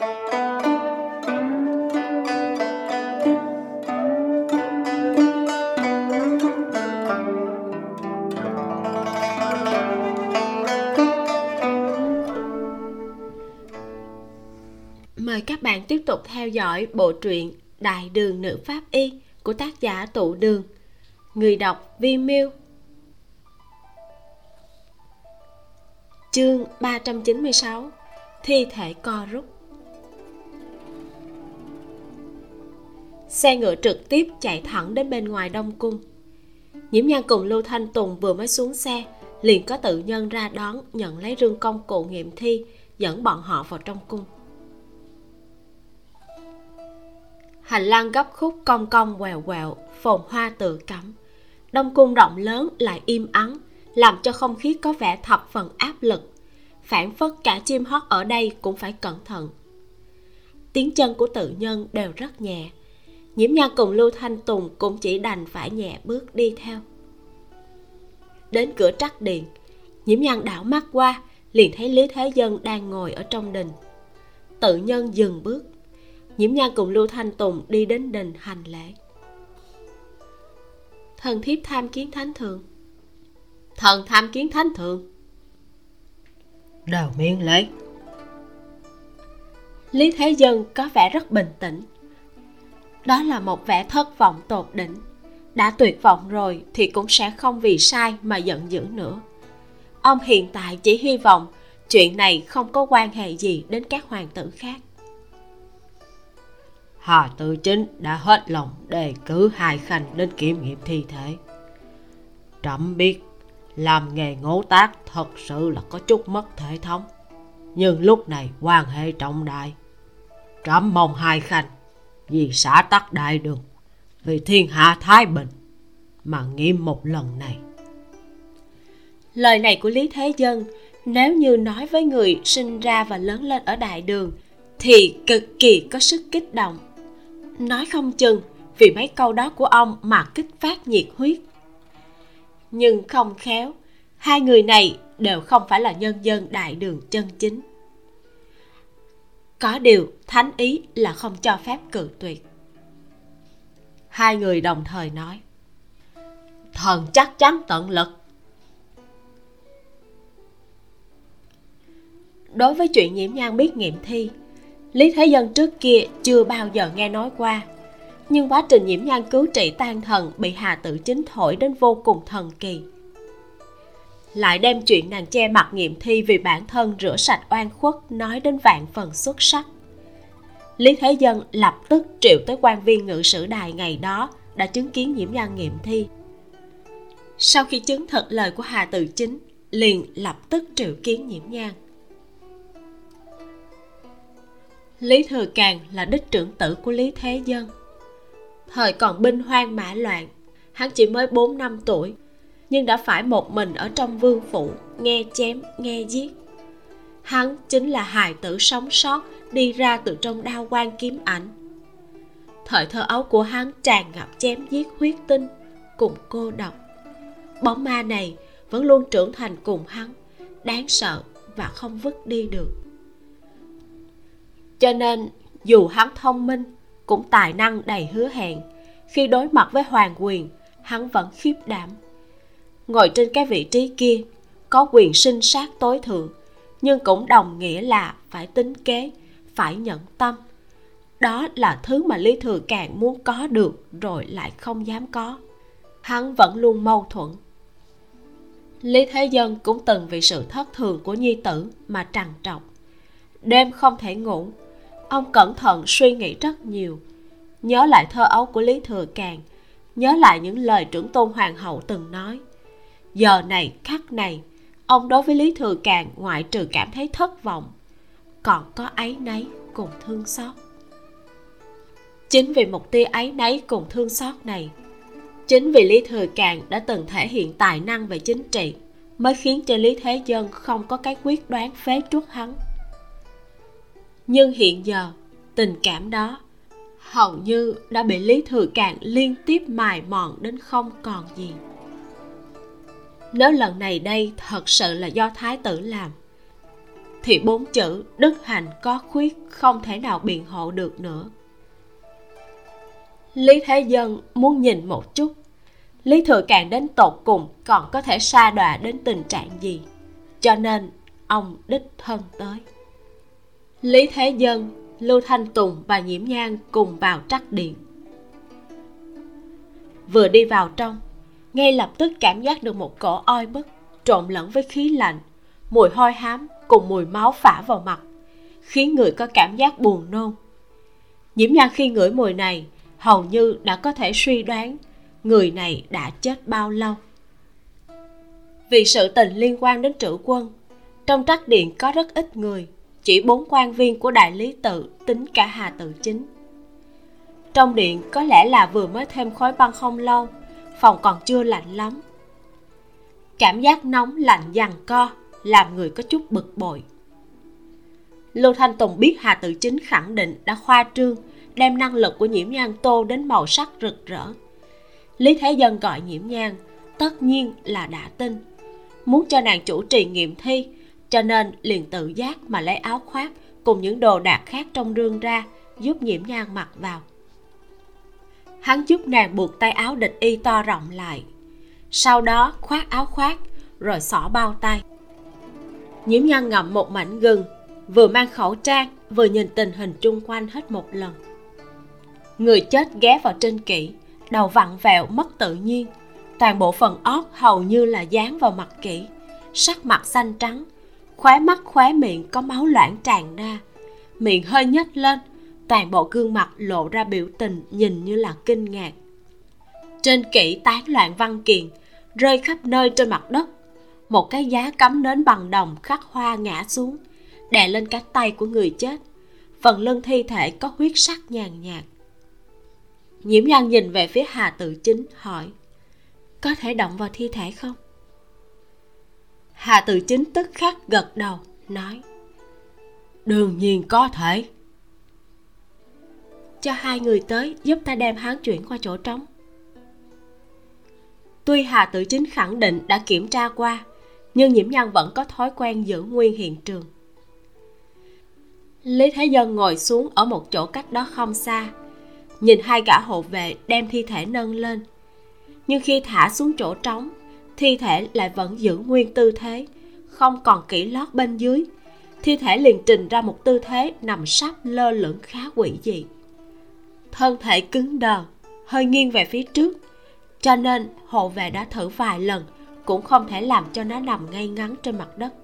Mời các bạn tiếp tục theo dõi bộ truyện Đại đường nữ pháp y của tác giả Tụ Đường. Người đọc Vi Miêu. Chương 396 Thi thể co rút Xe ngựa trực tiếp chạy thẳng đến bên ngoài Đông Cung. Nhiễm nhan cùng Lưu Thanh Tùng vừa mới xuống xe, Liền có tự nhân ra đón nhận lấy rương công cụ nghiệm thi, Dẫn bọn họ vào trong cung. Hành lang gấp khúc cong cong quèo quẹo phồn hoa tự cắm. Đông cung rộng lớn lại im ắng, làm cho không khí có vẻ thập phần áp lực. Phản phất cả chim hót ở đây cũng phải cẩn thận. Tiếng chân của tự nhân đều rất nhẹ nhiễm nhan cùng lưu thanh tùng cũng chỉ đành phải nhẹ bước đi theo. Đến cửa trắc điện nhiễm nhan đảo mắt qua liền thấy lý thế dân đang ngồi ở trong đình. Tự nhân dừng bước nhiễm nhan cùng lưu thanh tùng đi đến đình hành lễ. Thần thiếp tham kiến thánh thượng. Thần tham kiến thánh thượng. Đào miễn lễ lý thế dân có vẻ rất bình tĩnh đó là một vẻ thất vọng tột đỉnh đã tuyệt vọng rồi thì cũng sẽ không vì sai mà giận dữ nữa ông hiện tại chỉ hy vọng chuyện này không có quan hệ gì đến các hoàng tử khác Hà Tự Chính đã hết lòng đề cử hai khanh đến kiểm nghiệm thi thể. Trẫm biết làm nghề ngố tác thật sự là có chút mất thể thống. Nhưng lúc này quan hệ trọng đại. Trẫm mong hai khanh vì xã tắc đại đường, vì thiên hạ thái bình mà nghiêm một lần này. Lời này của Lý Thế Dân nếu như nói với người sinh ra và lớn lên ở đại đường thì cực kỳ có sức kích động. Nói không chừng vì mấy câu đó của ông mà kích phát nhiệt huyết. Nhưng không khéo hai người này đều không phải là nhân dân đại đường chân chính có điều, thánh ý là không cho phép cự tuyệt. Hai người đồng thời nói, thần chắc chắn tận lực. Đối với chuyện nhiễm nhan biết nghiệm thi, lý thế dân trước kia chưa bao giờ nghe nói qua. Nhưng quá trình nhiễm nhan cứu trị tan thần bị hà tự chính thổi đến vô cùng thần kỳ lại đem chuyện nàng che mặt nghiệm thi vì bản thân rửa sạch oan khuất nói đến vạn phần xuất sắc. Lý thế dân lập tức triệu tới quan viên ngự sử đài ngày đó, đã chứng kiến nhiễm nhan nghiệm thi. Sau khi chứng thực lời của hà tự chính, liền lập tức triệu kiến nhiễm nhan lý thừa càng là đích trưởng tử của lý thế dân. Thời còn binh hoang mã loạn, hắn chỉ mới 4 năm tuổi nhưng đã phải một mình ở trong vương phủ, nghe chém, nghe giết. Hắn chính là hài tử sống sót, đi ra từ trong đao quan kiếm ảnh. Thời thơ ấu của hắn tràn ngập chém giết huyết tinh, cùng cô độc. Bóng ma này vẫn luôn trưởng thành cùng hắn, đáng sợ và không vứt đi được. Cho nên, dù hắn thông minh, cũng tài năng đầy hứa hẹn. Khi đối mặt với hoàng quyền, hắn vẫn khiếp đảm ngồi trên cái vị trí kia, có quyền sinh sát tối thượng, nhưng cũng đồng nghĩa là phải tính kế, phải nhận tâm. Đó là thứ mà lý thừa càng muốn có được rồi lại không dám có. Hắn vẫn luôn mâu thuẫn. Lý thế dân cũng từng vì sự thất thường của nhi tử mà trằn trọc. Đêm không thể ngủ, ông cẩn thận suy nghĩ rất nhiều. Nhớ lại thơ ấu của lý thừa càn nhớ lại những lời trưởng tôn hoàng hậu từng nói giờ này, khắc này, ông đối với lý thừa càn ngoại trừ cảm thấy thất vọng, còn có ấy nấy cùng thương xót. Chính vì một tia ấy nấy cùng thương xót này, chính vì lý thừa càn đã từng thể hiện tài năng về chính trị, mới khiến cho lý thế dân không có cái quyết đoán phế truất hắn. Nhưng hiện giờ, tình cảm đó hầu như đã bị lý thừa cạn liên tiếp mài mòn đến không còn gì nếu lần này đây thật sự là do thái tử làm, thì bốn chữ đức hạnh có khuyết không thể nào biện hộ được nữa. Lý thế dân muốn nhìn một chút, lý thừa càng đến tột cùng còn có thể sa đọa đến tình trạng gì? Cho nên, ông đích thân tới. Lý thế dân, lưu thanh tùng và nhiễm nhang cùng vào trắc điện. Vừa đi vào trong ngay lập tức cảm giác được một cổ oi bức trộn lẫn với khí lạnh, mùi hôi hám cùng mùi máu phả vào mặt, khiến người có cảm giác buồn nôn. Nhiễm nhan khi ngửi mùi này, hầu như đã có thể suy đoán người này đã chết bao lâu. Vì sự tình liên quan đến trữ quân, trong trắc điện có rất ít người, chỉ bốn quan viên của đại lý tự tính cả hà tự chính. Trong điện có lẽ là vừa mới thêm khói băng không lâu phòng còn chưa lạnh lắm. Cảm giác nóng lạnh giằng co làm người có chút bực bội. Lưu thanh tùng biết hà tự chính khẳng định đã khoa trương, đem năng lực của nhiễm nhan tô đến màu sắc rực rỡ. Lý thế dân gọi nhiễm nhan, tất nhiên là đã tin. Muốn cho nàng chủ trì nghiệm thi, cho nên liền tự giác mà lấy áo khoác cùng những đồ đạc khác trong rương ra, giúp nhiễm nhan mặc vào hắn giúp nàng buộc tay áo địch y to rộng lại. Sau đó khoác áo khoác, rồi xỏ bao tay. Nhiễm nhan ngậm một mảnh gừng, vừa mang khẩu trang, vừa nhìn tình hình chung quanh hết một lần. Người chết ghé vào trên kỹ đầu vặn vẹo mất tự nhiên. Toàn bộ phần óc hầu như là dán vào mặt kỹ sắc mặt xanh trắng, khóe mắt khóe miệng có máu loãng tràn ra. Miệng hơi nhếch lên toàn bộ gương mặt lộ ra biểu tình nhìn như là kinh ngạc. Trên kỹ tán loạn văn kiện, rơi khắp nơi trên mặt đất, một cái giá cắm nến bằng đồng khắc hoa ngã xuống, đè lên cánh tay của người chết. Phần lưng thi thể có huyết sắc nhàn nhạt. Nhiễm nhan nhìn về phía hà tự chính, hỏi, có thể động vào thi thể không? Hà tự chính tức khắc gật đầu, nói, đương nhiên có thể cho hai người tới giúp ta đem hắn chuyển qua chỗ trống. Tuy hà tự chính khẳng định đã kiểm tra qua, nhưng nhiễm nhân vẫn có thói quen giữ nguyên hiện trường. Lý thế dân ngồi xuống ở một chỗ cách đó không xa, nhìn hai gã hộ vệ đem thi thể nâng lên. Nhưng khi thả xuống chỗ trống, thi thể lại vẫn giữ nguyên tư thế, không còn kỹ lót bên dưới. Thi thể liền trình ra một tư thế nằm sắp lơ lửng khá quỷ dị thân thể cứng đờ, hơi nghiêng về phía trước, cho nên hộ vệ đã thử vài lần, cũng không thể làm cho nó nằm ngay ngắn trên mặt đất.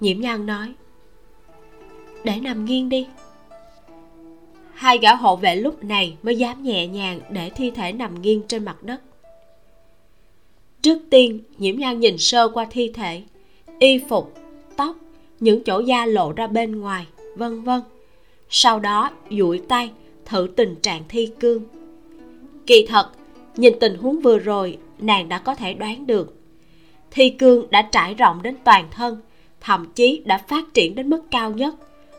Nhiễm nhan nói, để nằm nghiêng đi. Hai gã hộ vệ lúc này mới dám nhẹ nhàng để thi thể nằm nghiêng trên mặt đất. Trước tiên, nhiễm nhan nhìn sơ qua thi thể, y phục, tóc, những chỗ da lộ ra bên ngoài, vân vân. Sau đó, duỗi tay thử tình trạng thi cương. Kỳ thật, nhìn tình huống vừa rồi, nàng đã có thể đoán được. Thi cương đã trải rộng đến toàn thân, thậm chí đã phát triển đến mức cao nhất,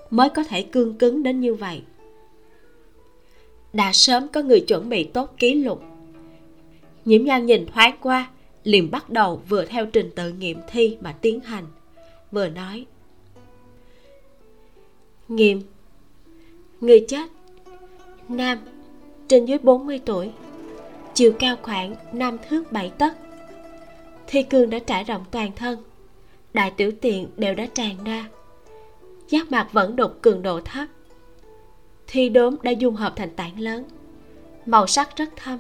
mới có thể cương cứng đến như vậy. Đã sớm có người chuẩn bị tốt ký lục. Nhiễm nhan nhìn thoáng qua, liền bắt đầu vừa theo trình tự nghiệm thi mà tiến hành, vừa nói. Nghiệm. Người chết nam, trên dưới 40 tuổi, chiều cao khoảng năm thước bảy tấc. Thi cương đã trải rộng toàn thân, đại tiểu tiện đều đã tràn ra. Giác mạc vẫn đục cường độ thấp. Thi đốm đã dung hợp thành tảng lớn, màu sắc rất thâm.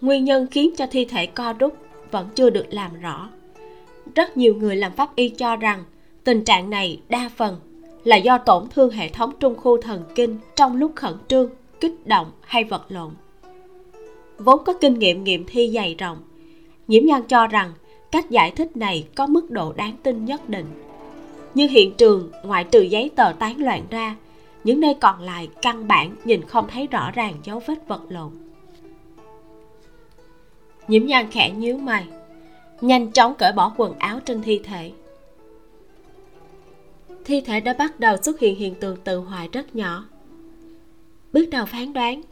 Nguyên nhân khiến cho thi thể co đúc vẫn chưa được làm rõ. Rất nhiều người làm pháp y cho rằng tình trạng này đa phần là do tổn thương hệ thống trung khu thần kinh trong lúc khẩn trương, kích động hay vật lộn. Vốn có kinh nghiệm nghiệm thi dày rộng, nhiễm nhan cho rằng cách giải thích này có mức độ đáng tin nhất định. Nhưng hiện trường, ngoại trừ giấy tờ tán loạn ra, những nơi còn lại căn bản nhìn không thấy rõ ràng dấu vết vật lộn. Nhiễm nhan khẽ nhíu mày, nhanh chóng cởi bỏ quần áo trên thi thể thi thể đã bắt đầu xuất hiện hiện tượng tự hoại rất nhỏ. Bước đầu phán đoán,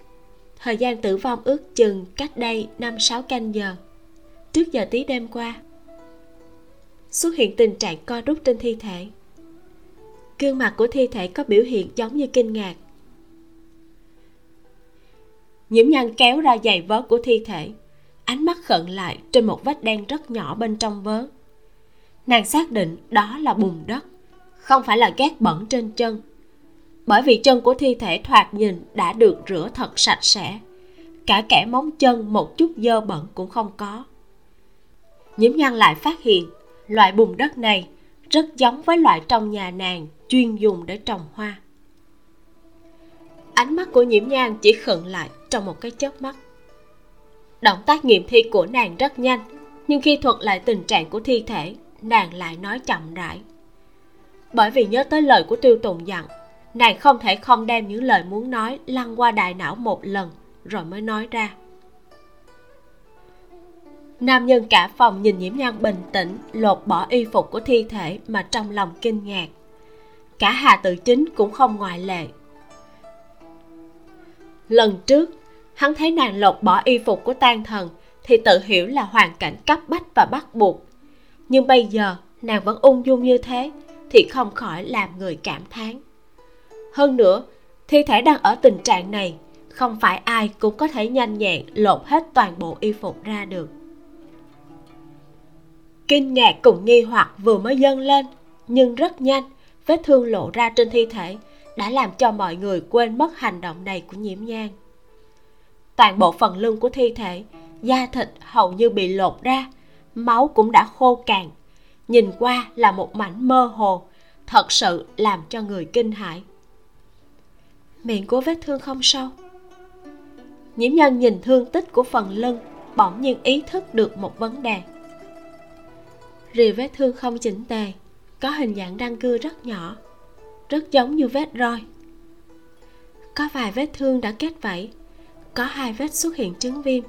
thời gian tử vong ước chừng cách đây năm sáu canh giờ. Trước giờ tí đêm qua, xuất hiện tình trạng co rút trên thi thể. Gương mặt của thi thể có biểu hiện giống như kinh ngạc. Nhiễm nhan kéo ra giày vớ của thi thể, ánh mắt khẩn lại trên một vết đen rất nhỏ bên trong vớ. Nàng xác định đó là bùn đất không phải là ghét bẩn trên chân. Bởi vì chân của thi thể thoạt nhìn đã được rửa thật sạch sẽ, cả kẻ móng chân một chút dơ bẩn cũng không có. Nhiễm nhan lại phát hiện, loại bùn đất này rất giống với loại trong nhà nàng chuyên dùng để trồng hoa. Ánh mắt của nhiễm nhan chỉ khựng lại trong một cái chớp mắt. Động tác nghiệm thi của nàng rất nhanh, nhưng khi thuật lại tình trạng của thi thể, nàng lại nói chậm rãi bởi vì nhớ tới lời của tiêu tùng dặn nàng không thể không đem những lời muốn nói lăn qua đại não một lần, rồi mới nói ra. Nam nhân cả phòng nhìn nhiễm nhan bình tĩnh, lột bỏ y phục của thi thể mà trong lòng kinh ngạc. Cả hà tự chính cũng không ngoại lệ. Lần trước, hắn thấy nàng lột bỏ y phục của tan thần thì tự hiểu là hoàn cảnh cấp bách và bắt buộc. Nhưng bây giờ, nàng vẫn ung dung như thế thì không khỏi làm người cảm thán. Hơn nữa, thi thể đang ở tình trạng này, không phải ai cũng có thể nhanh nhẹn lột hết toàn bộ y phục ra được. Kinh ngạc cùng nghi hoặc vừa mới dâng lên, nhưng rất nhanh, vết thương lộ ra trên thi thể đã làm cho mọi người quên mất hành động này của nhiễm nhang toàn bộ phần lưng của thi thể da thịt hầu như bị lột ra, máu cũng đã khô cạn nhìn qua là một mảnh mơ hồ, thật sự làm cho người kinh hãi. Miệng của vết thương không sâu. Nhiễm nhân nhìn thương tích của phần lưng, bỗng nhiên ý thức được một vấn đề. Rìa vết thương không chỉnh tề, có hình dạng răng cưa rất nhỏ, rất giống như vết roi. Có vài vết thương đã kết vảy, có hai vết xuất hiện chứng viêm,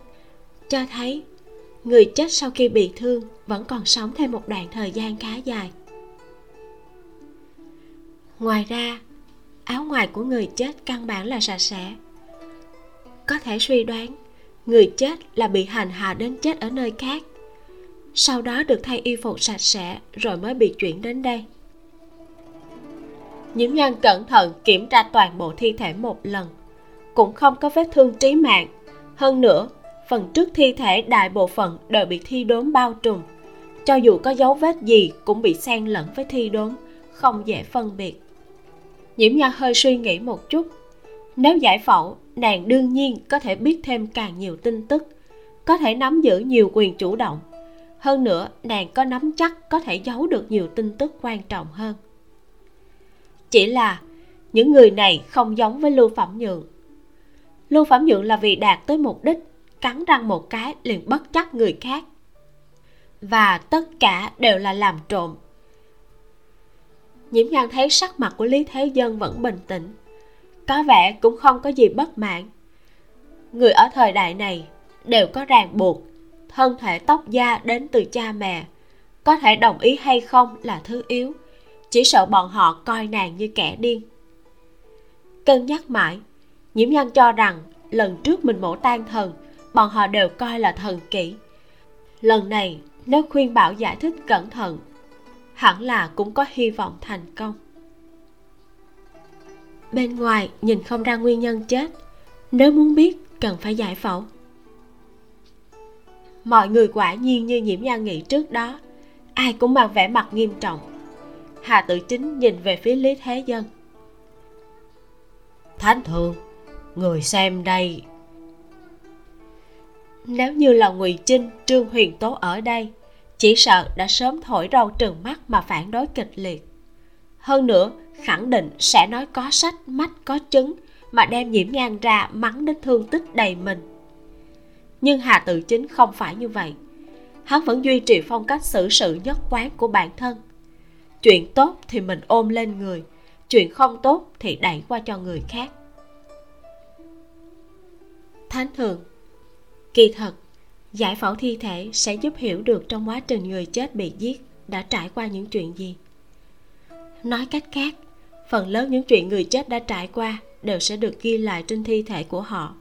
cho thấy người chết sau khi bị thương vẫn còn sống thêm một đoạn thời gian khá dài. Ngoài ra, áo ngoài của người chết căn bản là sạch sẽ. Có thể suy đoán, người chết là bị hành hạ đến chết ở nơi khác. Sau đó được thay y phục sạch sẽ rồi mới bị chuyển đến đây. Nhiễm nhân cẩn thận kiểm tra toàn bộ thi thể một lần cũng không có vết thương trí mạng. Hơn nữa phần trước thi thể đại bộ phận đều bị thi đốm bao trùm. Cho dù có dấu vết gì cũng bị xen lẫn với thi đốm, không dễ phân biệt. Nhiễm nhan hơi suy nghĩ một chút. Nếu giải phẫu, nàng đương nhiên có thể biết thêm càng nhiều tin tức, có thể nắm giữ nhiều quyền chủ động. Hơn nữa, nàng có nắm chắc có thể giấu được nhiều tin tức quan trọng hơn. Chỉ là, những người này không giống với lưu phẩm nhượng. Lưu phẩm nhượng là vì đạt tới mục đích cắn răng một cái liền bất chấp người khác. Và tất cả đều là làm trộm. Nhiễm nhan thấy sắc mặt của lý thế dân vẫn bình tĩnh. Có vẻ cũng không có gì bất mãn. Người ở thời đại này đều có ràng buộc, thân thể tóc da đến từ cha mẹ. Có thể đồng ý hay không là thứ yếu, chỉ sợ bọn họ coi nàng như kẻ điên. Cân nhắc mãi, nhiễm nhân cho rằng lần trước mình mổ tan thần bọn họ đều coi là thần kỹ lần này nếu khuyên bảo giải thích cẩn thận. Hẳn là cũng có hy vọng thành công. Bên ngoài, nhìn không ra nguyên nhân chết. Nếu muốn biết, cần phải giải phẫu. Mọi người quả nhiên như nhiễm nhan nghĩ trước đó. Ai cũng mang vẻ mặt nghiêm trọng. Hà tự chính nhìn về phía lý thế dân. Thánh thượng người xem đây nếu như là ngụy trinh trương huyền tố ở đây, chỉ sợ đã sớm thổi râu trừng mắt mà phản đối kịch liệt. Hơn nữa, khẳng định sẽ nói có sách mắt có chứng mà đem nhiễm ngang ra mắng đến thương tích đầy mình. Nhưng hà tự chính không phải như vậy. Hắn vẫn duy trì phong cách xử sự nhất quán của bản thân. Chuyện tốt thì mình ôm lên người, chuyện không tốt thì đẩy qua cho người khác. Thánh thường kỳ thật, giải phẫu thi thể sẽ giúp hiểu được trong quá trình người chết bị giết đã trải qua những chuyện gì. Nói cách khác, phần lớn những chuyện người chết đã trải qua đều sẽ được ghi lại trên thi thể của họ.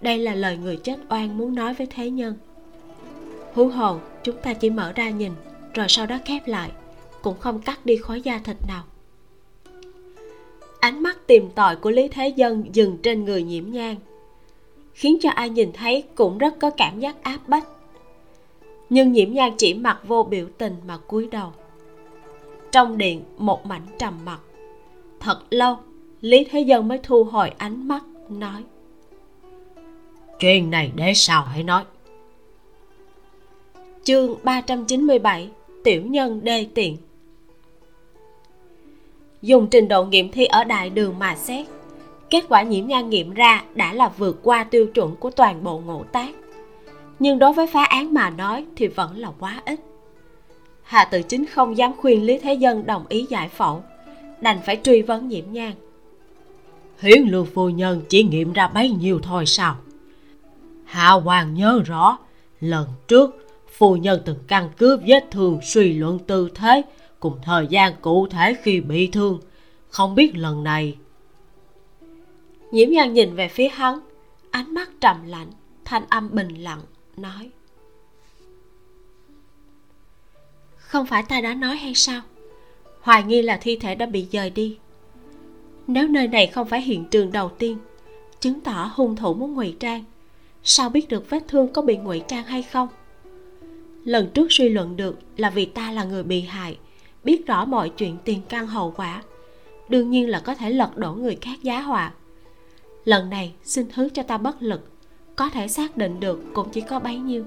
Đây là lời người chết oan muốn nói với thế nhân. Hú hồ chúng ta chỉ mở ra nhìn, rồi sau đó khép lại, cũng không cắt đi khối da thịt nào. Ánh mắt tìm tòi của lý thế dân dừng trên người nhiễm nhang khiến cho ai nhìn thấy cũng rất có cảm giác áp bách. Nhưng nhiễm nhang chỉ mặc vô biểu tình mà cúi đầu. Trong điện một mảnh trầm mặc. Thật lâu lý thế dân mới thu hồi ánh mắt nói. Chuyện này để sao hãy nói? Chương 397 tiểu nhân đê tiện. Dùng trình độ nghiệm thi ở đại đường mà xét kết quả nhiễm nhan nghiệm ra đã là vượt qua tiêu chuẩn của toàn bộ ngũ tác nhưng đối với phá án mà nói thì vẫn là quá ít. Hà tự chính không dám khuyên lý thế dân đồng ý giải phẫu, đành phải truy vấn nhiễm nhan. Hiến lưu phu nhân chỉ nghiệm ra bấy nhiêu thôi sao? Hạ hoàng nhớ rõ, lần trước, phu nhân từng căn cứ vết thương suy luận tư thế cùng thời gian cụ thể khi bị thương. Không biết lần này nhiễm nhan nhìn về phía hắn, ánh mắt trầm lạnh thanh âm bình lặng, nói. Không phải ta đã nói hay sao? Hoài nghi là thi thể đã bị dời đi. Nếu nơi này không phải hiện trường đầu tiên, chứng tỏ hung thủ muốn ngụy trang, sao biết được vết thương có bị ngụy trang hay không? Lần trước suy luận được là vì ta là người bị hại, biết rõ mọi chuyện tiền căn hậu quả, đương nhiên là có thể lật đổ người khác giá họa lần này, xin thứ cho ta bất lực. Có thể xác định được cũng chỉ có bấy nhiêu.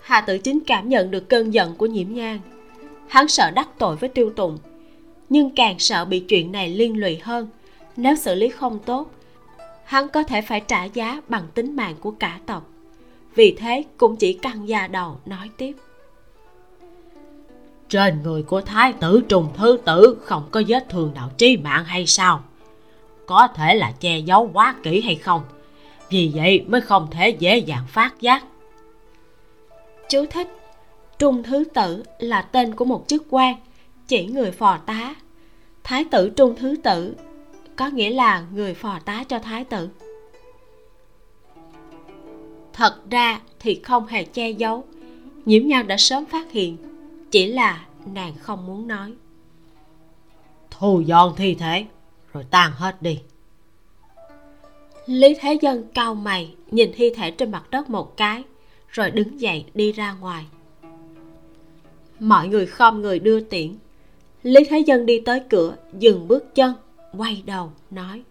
Hà tử chính cảm nhận được cơn giận của nhiễm nhang hắn sợ đắc tội với tiêu tùng, nhưng càng sợ bị chuyện này liên lụy hơn. Nếu xử lý không tốt, hắn có thể phải trả giá bằng tính mạng của cả tộc. Vì thế, cũng chỉ căng da đầu, nói tiếp. Trên người của thái tử trùng thứ tử, không có vết thương nào trí mạng hay sao? Có thể là che giấu quá kỹ hay không. Vì vậy mới không thể dễ dàng phát giác. Chú thích trung thứ tử là tên của một chức quan chỉ người phò tá. Thái tử trung thứ tử có nghĩa là người phò tá cho thái tử. Thật ra thì không hề che giấu nhiễm nhan đã sớm phát hiện chỉ là nàng không muốn nói. Thu dọn thi thể rồi tan hết đi. Lý thế dân cau mày, nhìn thi thể trên mặt đất một cái, rồi đứng dậy đi ra ngoài. Mọi người khom người đưa tiễn. Lý thế dân đi tới cửa, dừng bước chân, quay đầu, nói.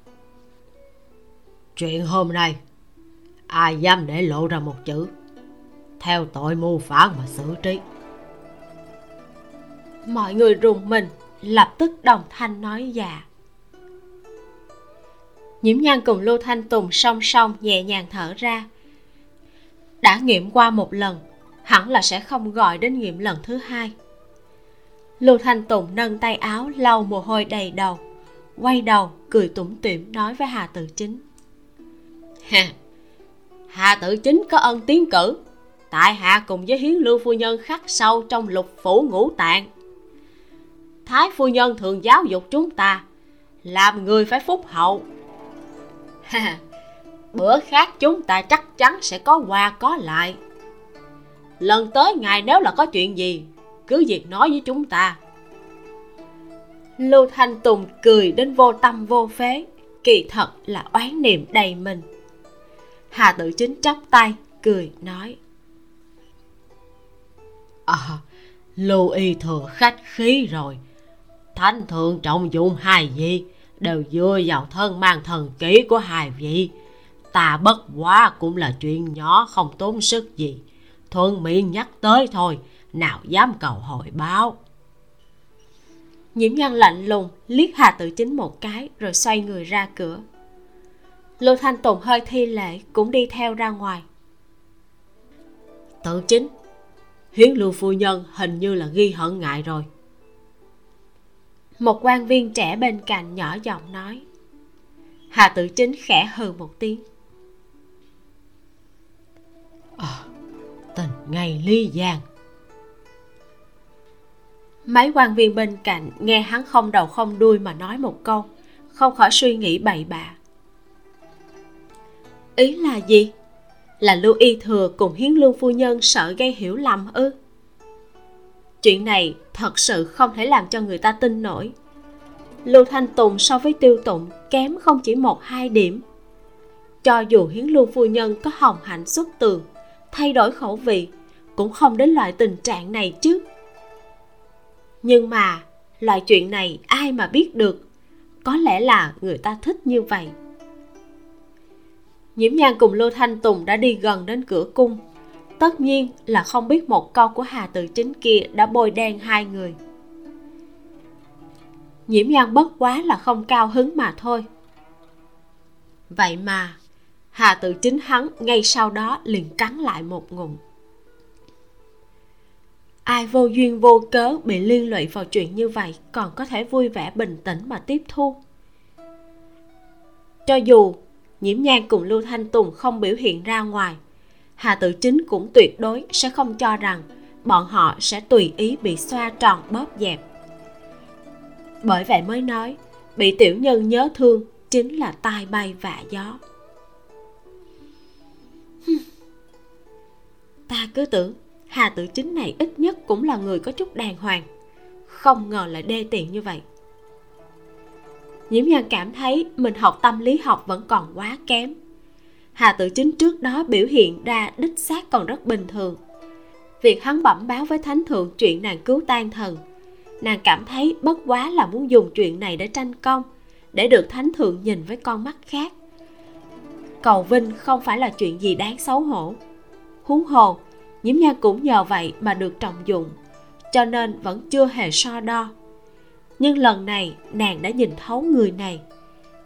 Chuyện hôm nay, ai dám để lộ ra một chữ? Theo tội mưu phản mà xử trí. Mọi người rùng mình, lập tức đồng thanh nói dạ nhiễm nhan cùng lưu thanh tùng song song nhẹ nhàng thở ra. Đã nghiệm qua một lần, hẳn là sẽ không gọi đến nghiệm lần thứ hai. Lưu thanh tùng nâng tay áo, lau mồ hôi đầy đầu, quay đầu cười tủm tỉm nói với hà tự chính. Ha hà tự chính có ân tiến cử. Tại hạ cùng với hiến lưu phu nhân khắc sâu trong lục phủ ngũ tạng. Thái phu nhân thường giáo dục chúng ta, làm người phải phúc hậu bữa khác chúng ta chắc chắn sẽ có quà có lại. Lần tới ngài nếu là có chuyện gì, cứ việc nói với chúng ta. Lưu thanh tùng cười đến vô tâm vô phế, kỳ thật là oán niệm đầy mình. Hà tự chính chắp tay, cười, nói. À lưu y thừa khách khí rồi. Thánh thượng trọng dụng hai gì đều dựa vào thân mang thần ký của hai vị. Ta bất quá cũng là chuyện nhỏ, không tốn sức gì. Thuận miệng nhắc tới thôi, nào dám cầu hội báo. Nhiễm nhân lạnh lùng liếc hà tự chính một cái, rồi xoay người ra cửa. Lưu thanh tùng hơi thi lệ cũng đi theo ra ngoài. Tự chính, hiến lưu phu nhân hình như là ghi hận ngại rồi một quan viên trẻ bên cạnh nhỏ giọng nói. Hà tự chính khẽ hừ một tiếng. À, tình ngày ly giang. Mấy quan viên bên cạnh nghe hắn không đầu không đuôi mà nói một câu không khỏi suy nghĩ bậy bạ. Ý là gì? Là lưu y thừa cùng hiến lương phu nhân sợ gây hiểu lầm ư chuyện này thật sự không thể làm cho người ta tin nổi. Lưu thanh tùng so với tiêu tụng kém không chỉ một hai điểm. Cho dù hiến lưu phu nhân có hồng hạnh xuất tường, thay đổi khẩu vị, cũng không đến loại tình trạng này chứ. Nhưng mà, loại chuyện này ai mà biết được? Có lẽ là người ta thích như vậy. Nhiễm nhan cùng lưu thanh tùng đã đi gần đến cửa cung tất nhiên là không biết một câu của hà tự chính kia đã bôi đen hai người. Nhiễm nhan bất quá là không cao hứng mà thôi. Vậy mà, hà tự chính hắn ngay sau đó liền cắn lại một ngụm. Ai vô duyên vô cớ bị liên lụy vào chuyện như vậy còn có thể vui vẻ bình tĩnh mà tiếp thu. Cho dù nhiễm nhan cùng lưu thanh tùng không biểu hiện ra ngoài hà tự chính cũng tuyệt đối sẽ không cho rằng bọn họ sẽ tùy ý bị xoa tròn bóp dẹp. Bởi vậy mới nói, bị tiểu nhân nhớ thương chính là tai bay vạ gió. Ta cứ tưởng hà tự chính này ít nhất cũng là người có chút đàng hoàng, không ngờ lại đê tiện như vậy. Nhiễm nhan cảm thấy mình học tâm lý học vẫn còn quá kém hà tự chính trước đó biểu hiện ra đích xác còn rất bình thường. Việc hắn bẩm báo với thánh thượng chuyện nàng cứu tan thần, nàng cảm thấy bất quá là muốn dùng chuyện này để tranh công, để được thánh thượng nhìn với con mắt khác. Cầu vinh không phải là chuyện gì đáng xấu hổ. Huống hồ, nhiễm nhan cũng nhờ vậy mà được trọng dụng, cho nên vẫn chưa hề so đo. Nhưng lần này, nàng đã nhìn thấu người này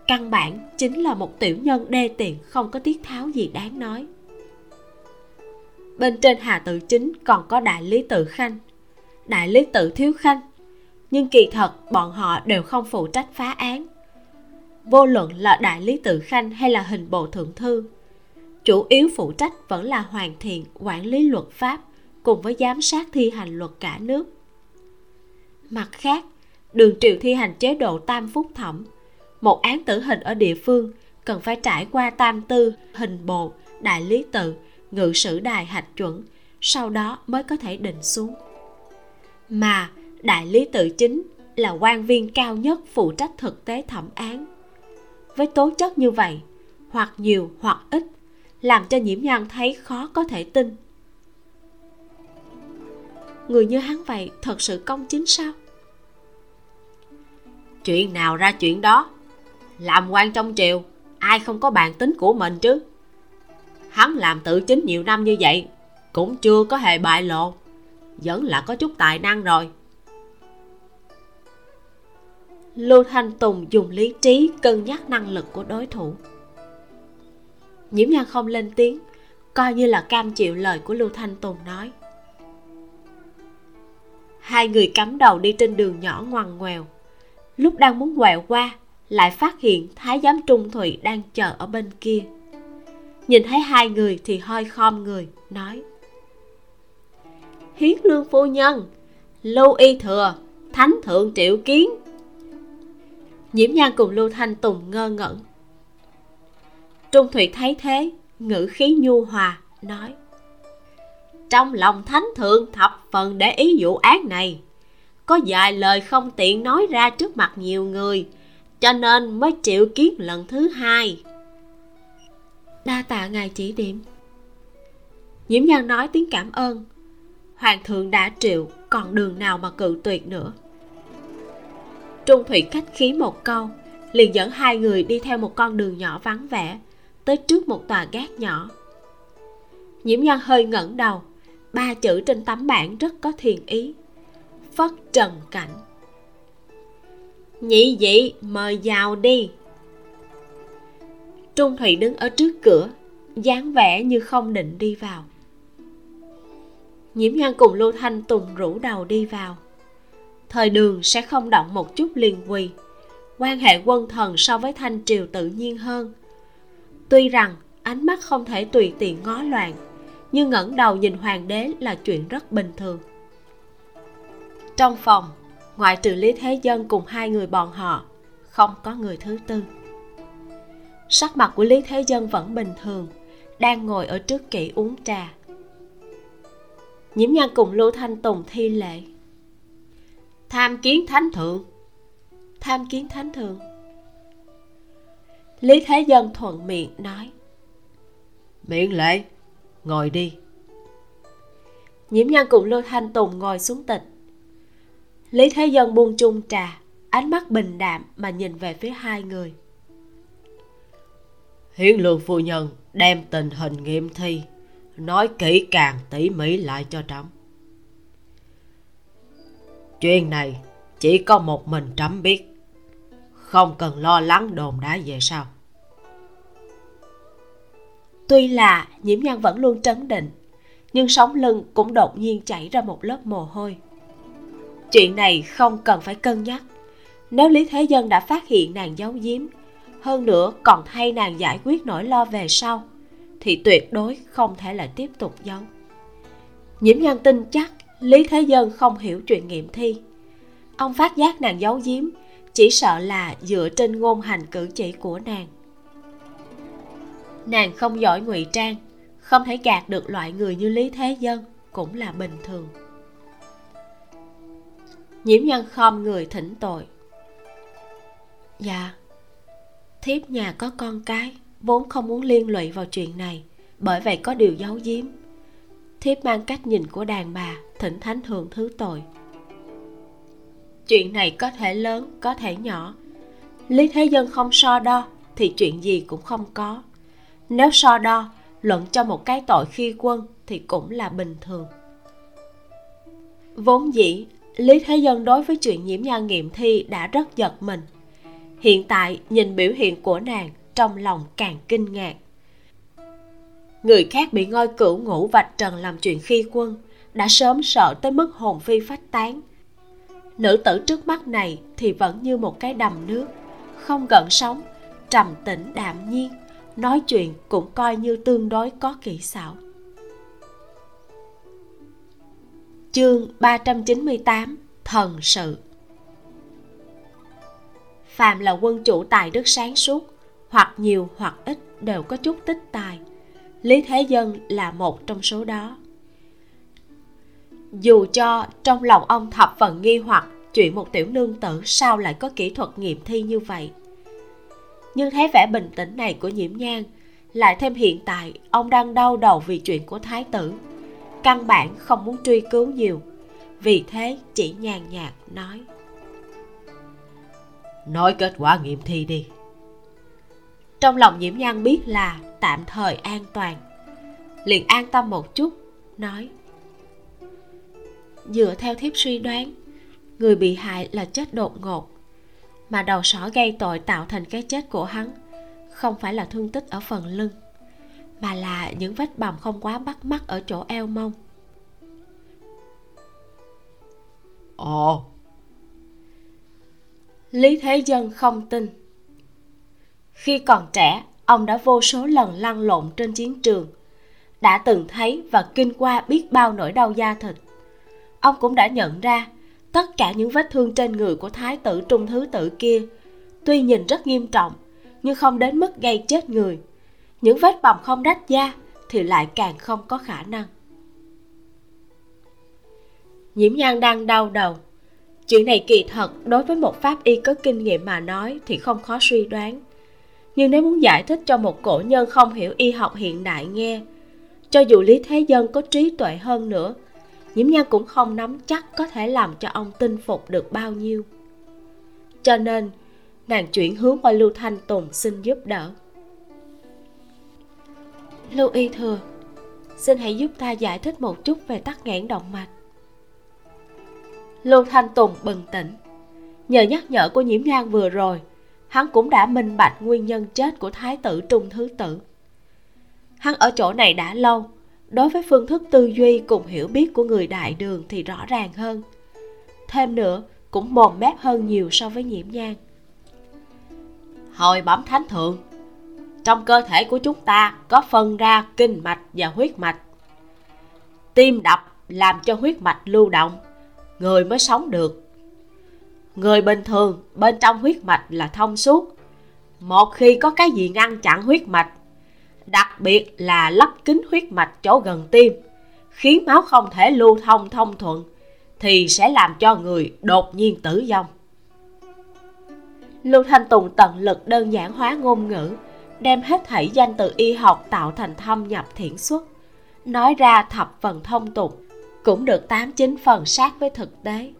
căn bản chính là một tiểu nhân đê tiện không có tiết tháo gì đáng nói. Bên trên hà tự chính còn có đại lý tự khanh. Đại lý tự thiếu khanh. Nhưng kỳ thật, bọn họ đều không phụ trách phá án. Vô luận là đại lý tự khanh hay là hình bộ thượng thư, chủ yếu phụ trách vẫn là hoàn thiện, quản lý luật pháp, cùng với giám sát thi hành luật cả nước. Mặt khác, đường triều thi hành chế độ tam phúc thẩm một án tử hình ở địa phương cần phải trải qua tam tư, hình bộ đại lý tự, ngự sử đài hạch chuẩn, sau đó mới có thể định xuống. Mà đại lý tự chính là quan viên cao nhất phụ trách thực tế thẩm án. Với tố chất như vậy, hoặc nhiều hoặc ít, làm cho nhiễm nhan thấy khó có thể tin. Người như hắn vậy thật sự công chính sao? Chuyện nào ra chuyện đó? Làm quan trong triều, ai không có bản tính của mình chứ? Hắn làm tự chính nhiều năm như vậy, cũng chưa có hề bại lộ, vẫn là có chút tài năng rồi. Lưu thanh tùng dùng lý trí cân nhắc năng lực của đối thủ. Nhiễm nhan không lên tiếng, coi như là cam chịu lời của lưu thanh tùng nói. Hai người cắm đầu đi trên đường nhỏ ngoằn ngoèo, lúc đang muốn quẹo qua lại phát hiện thái giám trung thụy đang chờ ở bên kia. Nhìn thấy hai người thì hơi khom người, nói. Hiến lương phu nhân, lưu y thừa, thánh thượng triệu kiến. Nhiễm nhan cùng lưu thanh tùng ngơ ngẩn. Trung thụy thấy thế, ngữ khí nhu hòa, nói. Trong lòng thánh thượng thập phần để ý vụ án này, có vài lời không tiện nói ra trước mặt nhiều người cho nên mới triệu kiến lần thứ hai. Đa tạ ngài chỉ điểm. Nhiễm nhan nói tiếng cảm ơn. Hoàng thượng đã triệu, còn đường nào mà cự tuyệt nữa? Trung thủy khách khí một câu, liền dẫn hai người đi theo một con đường nhỏ vắng vẻ, tới trước một tòa gác nhỏ. Nhiễm nhan hơi ngẩng đầu, ba chữ trên tấm bảng rất có thiền ý. Phất trần cảnh nhị dị mời vào đi. Trung thủy đứng ở trước cửa, dáng vẻ như không định đi vào. Nhiễm nhan cùng lưu thanh tùng rủ đầu đi vào. Thời đường sẽ không động một chút liền quỳ. Quan hệ quân thần so với thanh triều tự nhiên hơn. Tuy rằng, ánh mắt không thể tùy tiện ngó loạn, nhưng ngẩng đầu nhìn hoàng đế là chuyện rất bình thường. Trong phòng ngoại trừ lý thế dân cùng hai người bọn họ không có người thứ tư. Sắc mặt của lý thế dân vẫn bình thường đang ngồi ở trước kỹ uống trà. Nhiễm nhan cùng lưu thanh tùng thi lệ tham kiến thánh thượng. Tham kiến thánh thượng. Lý thế dân thuận miệng nói. Miễn lễ ngồi đi. Nhiễm nhân cùng lưu thanh tùng ngồi xuống tịch lý thế dân buông chung trà ánh mắt bình đạm mà nhìn về phía hai người. Hiến lương phu nhân đem tình hình nghiệm thi nói kỹ càng tỉ mỉ lại cho trẫm. Chuyện này chỉ có một mình trẫm biết không cần lo lắng đồn đá về sau. Tuy là nhiễm nhan vẫn luôn trấn định nhưng sống lưng cũng đột nhiên chảy ra một lớp mồ hôi chuyện này không cần phải cân nhắc. Nếu lý thế dân đã phát hiện nàng giấu giếm, hơn nữa còn thay nàng giải quyết nỗi lo về sau, thì tuyệt đối không thể lại tiếp tục giấu. Nhiễm nhan tin chắc lý thế dân không hiểu chuyện nghiệm thi. Ông phát giác nàng giấu giếm, chỉ sợ là dựa trên ngôn hành cử chỉ của nàng. Nàng không giỏi ngụy trang, không thể gạt được loại người như lý thế dân cũng là bình thường nhiễm nhân khom người thỉnh tội. Dạ thiếp nhà có con cái, vốn không muốn liên lụy vào chuyện này, bởi vậy có điều giấu giếm. Thiếp mang cách nhìn của đàn bà, thỉnh thánh thượng thứ tội. Chuyện này có thể lớn, có thể nhỏ. Lý thế dân không so đo, thì chuyện gì cũng không có. Nếu so đo, luận cho một cái tội khi quân thì cũng là bình thường. Vốn dĩ lý thế dân đối với chuyện nhiễm nhan nghiệm thi đã rất giật mình. Hiện tại, nhìn biểu hiện của nàng, trong lòng càng kinh ngạc. Người khác bị ngôi cửu ngũ vạch trần làm chuyện khi quân, đã sớm sợ tới mức hồn phi phách tán. Nữ tử trước mắt này thì vẫn như một cái đầm nước, không gợn sóng, trầm tĩnh đạm nhiên, nói chuyện cũng coi như tương đối có kỹ xảo. Chương 398 thần sự. Phàm là quân chủ tài đức sáng suốt, hoặc nhiều hoặc ít đều có chút tích tài. Lý thế dân là một trong số đó. Dù cho trong lòng ông thập phần nghi hoặc chuyện một tiểu nương tử sao lại có kỹ thuật nghiệm thi như vậy. Nhưng thấy vẻ bình tĩnh này của nhiễm nhan, lại thêm hiện tại, ông đang đau đầu vì chuyện của thái tử căn bản không muốn truy cứu nhiều. Vì thế chỉ nhàn nhạt nói. Nói kết quả nghiệm thi đi. Trong lòng nhiễm nhan biết là tạm thời an toàn. Liền an tâm một chút nói. Dựa theo thiếp suy đoán người bị hại là chết đột ngột. Mà đầu sỏ gây tội tạo thành cái chết của hắn không phải là thương tích ở phần lưng mà là những vết bầm không quá bắt mắt ở chỗ eo mông. Ồ. Lý thế dân không tin. Khi còn trẻ ông đã vô số lần lăn lộn trên chiến trường đã từng thấy và kinh qua biết bao nỗi đau da thịt. Ông cũng đã nhận ra tất cả những vết thương trên người của thái tử trung thứ tử kia tuy nhìn rất nghiêm trọng nhưng không đến mức gây chết người những vết bầm không rách da thì lại càng không có khả năng. Nhiễm nhan đang đau đầu. Chuyện này kỳ thật đối với một pháp y có kinh nghiệm mà nói thì không khó suy đoán. Nhưng nếu muốn giải thích cho một cổ nhân không hiểu y học hiện đại nghe, cho dù lý thế dân có trí tuệ hơn nữa, nhiễm nhan cũng không nắm chắc có thể làm cho ông tin phục được bao nhiêu. Cho nên, nàng chuyển hướng qua lưu thanh tùng xin giúp đỡ lưu y thừa, xin hãy giúp ta giải thích một chút về tắc nghẽn động mạch. Lưu thanh tùng bừng tỉnh. Nhờ nhắc nhở của nhiễm nhan vừa rồi, hắn cũng đã minh bạch nguyên nhân chết của thái tử trung thứ tử. Hắn ở chỗ này đã lâu, đối với phương thức tư duy cùng hiểu biết của người đại đường thì rõ ràng hơn. Thêm nữa, cũng mồm mép hơn nhiều so với nhiễm nhan. Hồi bẩm thánh thượng trong cơ thể của chúng ta có phân ra kinh mạch và huyết mạch. Tim đập làm cho huyết mạch lưu động, người mới sống được. Người bình thường bên trong huyết mạch là thông suốt. Một khi có cái gì ngăn chặn huyết mạch, đặc biệt là lấp kính huyết mạch chỗ gần tim khiến máu không thể lưu thông thông thuận, thì sẽ làm cho người đột nhiên tử vong. Lưu thanh tùng tận lực đơn giản hóa ngôn ngữ đem hết thảy danh từ y học tạo thành thâm nhập thiển xuất. Nói ra thập phần thông tục, cũng được tám chín phần sát với thực tế.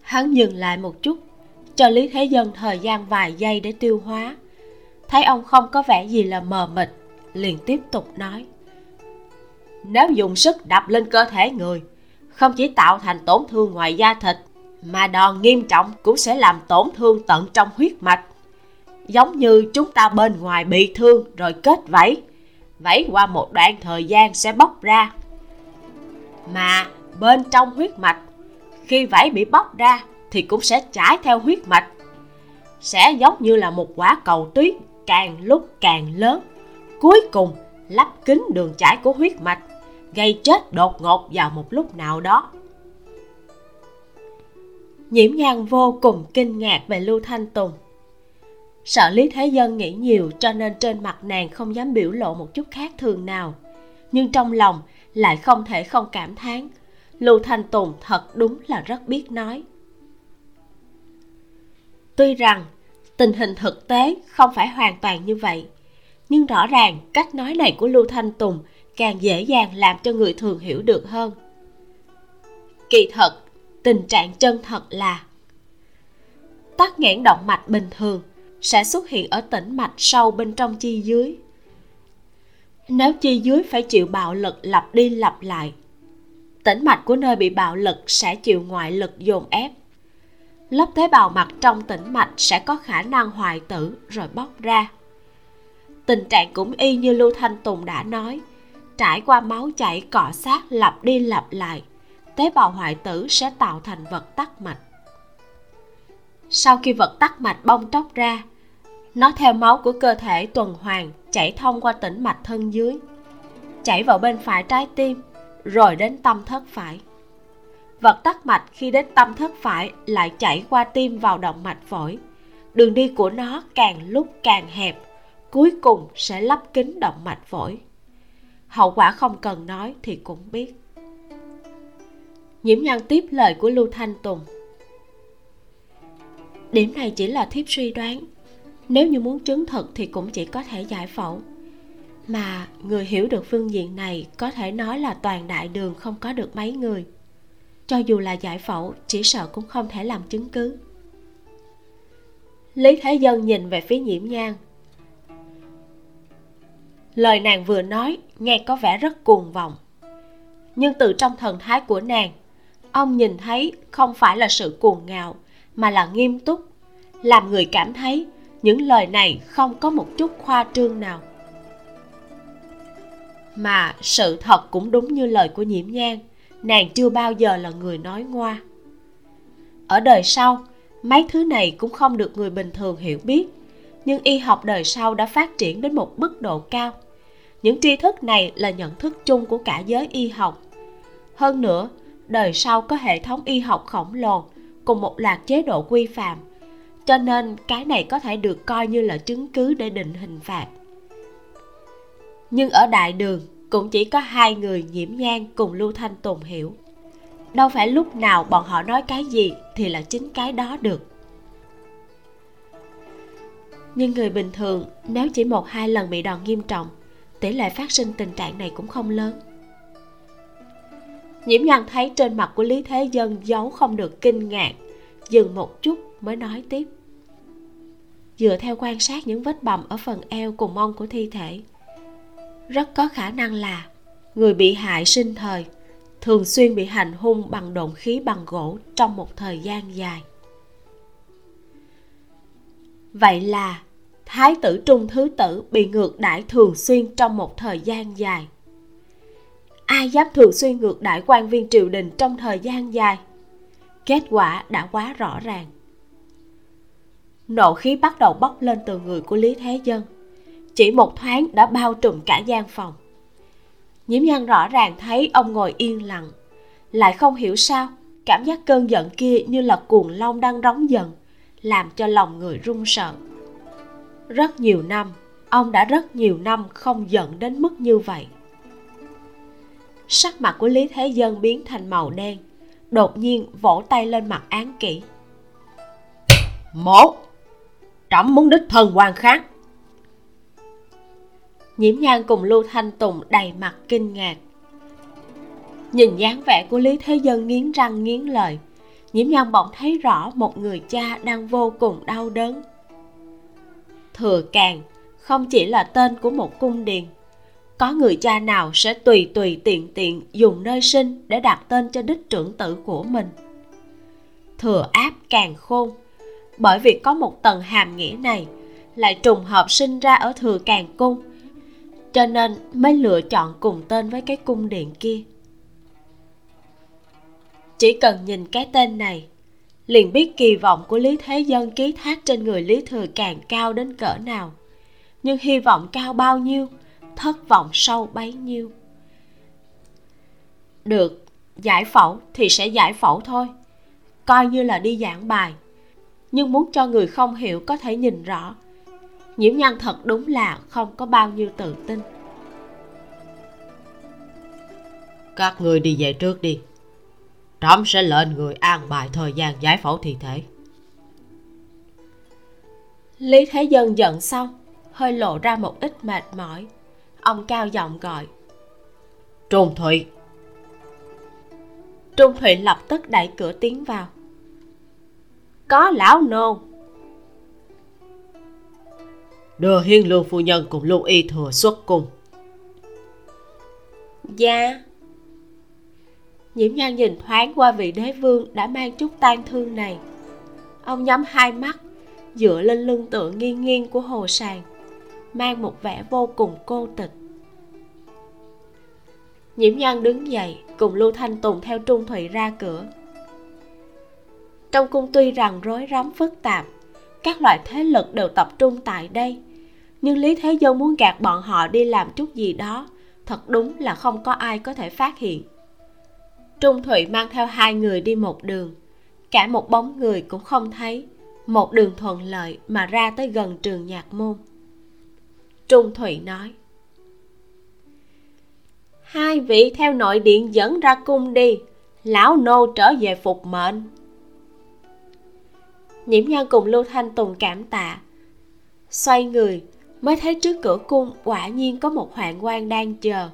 Hắn dừng lại một chút, cho lý thế dân thời gian vài giây để tiêu hóa. Thấy ông không có vẻ gì là mờ mịt, liền tiếp tục nói. Nếu dùng sức đập lên cơ thể người, không chỉ tạo thành tổn thương ngoài da thịt, mà đòn nghiêm trọng cũng sẽ làm tổn thương tận trong huyết mạch giống như chúng ta bên ngoài bị thương rồi kết vảy. Vảy qua một đoạn thời gian sẽ bóc ra. Mà bên trong huyết mạch, khi vảy bị bóc ra thì cũng sẽ chảy theo huyết mạch. Sẽ giống như là một quả cầu tuyết càng lúc càng lớn. Cuối cùng lắp kín đường chảy của huyết mạch, gây chết đột ngột vào một lúc nào đó. Nhiễm nhan vô cùng kinh ngạc về lưu thanh tùng sợ lý thế dân nghĩ nhiều cho nên trên mặt nàng không dám biểu lộ một chút khác thường nào. Nhưng trong lòng lại không thể không cảm thán. Lưu thanh tùng thật đúng là rất biết nói. Tuy rằng tình hình thực tế không phải hoàn toàn như vậy, nhưng rõ ràng cách nói này của lưu thanh tùng càng dễ dàng làm cho người thường hiểu được hơn. Kỳ thật, tình trạng chân thật là tắc nghẽn động mạch bình thường sẽ xuất hiện ở tĩnh mạch sâu bên trong chi dưới. Nếu chi dưới phải chịu bạo lực lặp đi lặp lại, tĩnh mạch của nơi bị bạo lực sẽ chịu ngoại lực dồn ép. Lớp tế bào mặt trong tĩnh mạch sẽ có khả năng hoại tử rồi bóc ra. Tình trạng cũng y như lưu thanh tùng đã nói, trải qua máu chảy cọ sát lặp đi lặp lại, tế bào hoại tử sẽ tạo thành vật tắc mạch sau khi vật tắc mạch bong tróc ra, nó theo máu của cơ thể tuần hoàn chảy thông qua tĩnh mạch thân dưới, chảy vào bên phải trái tim, rồi đến tâm thất phải. Vật tắc mạch khi đến tâm thất phải lại chảy qua tim vào động mạch phổi. Đường đi của nó càng lúc càng hẹp, cuối cùng sẽ lấp kín động mạch phổi. Hậu quả không cần nói thì cũng biết. Nhiễm nhan tiếp lời của lưu thanh tùng điểm này chỉ là thiếp suy đoán. Nếu như muốn chứng thực thì cũng chỉ có thể giải phẫu. Mà người hiểu được phương diện này có thể nói là toàn đại đường không có được mấy người. Cho dù là giải phẫu, chỉ sợ cũng không thể làm chứng cứ. Lý thế dân nhìn về phía nhiễm nhang lời nàng vừa nói, nghe có vẻ rất cuồng vọng. Nhưng từ trong thần thái của nàng, ông nhìn thấy không phải là sự cuồng ngạo mà là nghiêm túc, làm người cảm thấy những lời này không có một chút khoa trương nào. Mà sự thật cũng đúng như lời của nhiễm nhang nàng chưa bao giờ là người nói ngoa. Ở đời sau, mấy thứ này cũng không được người bình thường hiểu biết, nhưng y học đời sau đã phát triển đến một mức độ cao. Những tri thức này là nhận thức chung của cả giới y học. Hơn nữa, đời sau có hệ thống y học khổng lồ cùng một loạt chế độ quy phạm. Cho nên cái này có thể được coi như là chứng cứ để định hình phạt. Nhưng ở đại đường, cũng chỉ có hai người nhiễm nhang cùng lưu thanh tùng hiểu. Đâu phải lúc nào bọn họ nói cái gì thì là chính cái đó được. Nhưng người bình thường, nếu chỉ một hai lần bị đòn nghiêm trọng, tỷ lệ phát sinh tình trạng này cũng không lớn nhiễm nhan thấy trên mặt của lý thế dân giấu không được kinh ngạc, dừng một chút mới nói tiếp. Dựa theo quan sát những vết bầm ở phần eo cùng mông của thi thể, rất có khả năng là người bị hại sinh thời, thường xuyên bị hành hung bằng độn khí bằng gỗ trong một thời gian dài. Vậy là thái tử trung thứ tử bị ngược đãi thường xuyên trong một thời gian dài ai dám thường xuyên ngược đãi quan viên triều đình trong thời gian dài? Kết quả đã quá rõ ràng. Nộ khí bắt đầu bốc lên từ người của lý thế dân. Chỉ một thoáng đã bao trùm cả gian phòng. Nhiễm nhan rõ ràng thấy ông ngồi yên lặng. Lại không hiểu sao, cảm giác cơn giận kia như là cuồng long đang rống giận, làm cho lòng người run sợ. Rất nhiều năm, ông đã rất nhiều năm không giận đến mức như vậy sắc mặt của lý thế dân biến thành màu đen. Đột nhiên, vỗ tay lên mặt án kỷ. Một, trẫm muốn đích thân quan kháng nhiễm nhan cùng lưu thanh tùng đầy mặt kinh ngạc. Nhìn dáng vẻ của lý thế dân nghiến răng nghiến lợi, nhiễm nhan bỗng thấy rõ một người cha đang vô cùng đau đớn. Thừa càng không chỉ là tên của một cung điện có người cha nào sẽ tùy tùy tiện tiện dùng nơi sinh để đặt tên cho đích trưởng tử của mình? Thừa áp càng khôn. Bởi vì có một tầng hàm nghĩa này, lại trùng hợp sinh ra ở thừa càng cung. Cho nên mới lựa chọn cùng tên với cái cung điện kia. Chỉ cần nhìn cái tên này, liền biết kỳ vọng của lý thế dân ký thác trên người lý thừa càng cao đến cỡ nào. Nhưng hy vọng cao bao nhiêu thất vọng sâu bấy nhiêu. Được giải phẫu thì sẽ giải phẫu thôi. Coi như là đi giảng bài nhưng muốn cho người không hiểu có thể nhìn rõ. Nhiễm nhân thật đúng là không có bao nhiêu tự tin. Các người đi về trước đi. Trẫm sẽ lệnh người an bài thời gian giải phẫu thi thể. Lý thế dân giận xong hơi lộ ra một ít mệt mỏi ông cao giọng gọi. Trung thụy. Trung thụy lập tức đẩy cửa tiến vào. Có lão nô. Đưa hiên lương phu nhân cùng lưu y thừa xuất cung. Dạ. Nhiễm nhan nhìn thoáng qua vị đế vương đã mang chút tang thương này. Ông nhắm hai mắt dựa lên lưng tựa nghiêng nghiêng của hồ sàng mang một vẻ vô cùng cô tịch. Nhiễm nhan đứng dậy, cùng lưu thanh tùng theo trung thụy ra cửa. Trong cung tuy rằng rối rắm phức tạp, các loại thế lực đều tập trung tại đây, nhưng lý thế dân muốn gạt bọn họ đi làm chút gì đó, thật đúng là không có ai có thể phát hiện. Trung thụy mang theo hai người đi một đường, cả một bóng người cũng không thấy, một đường thuận lợi mà ra tới gần trường nhạc môn trung thụy nói. Hai vị theo nội điện dẫn ra cung đi, lão nô trở về phục mệnh. Nhiễm nhan cùng lưu thanh tùng cảm tạ. Xoay người, mới thấy trước cửa cung quả nhiên có một hoạn quan đang chờ.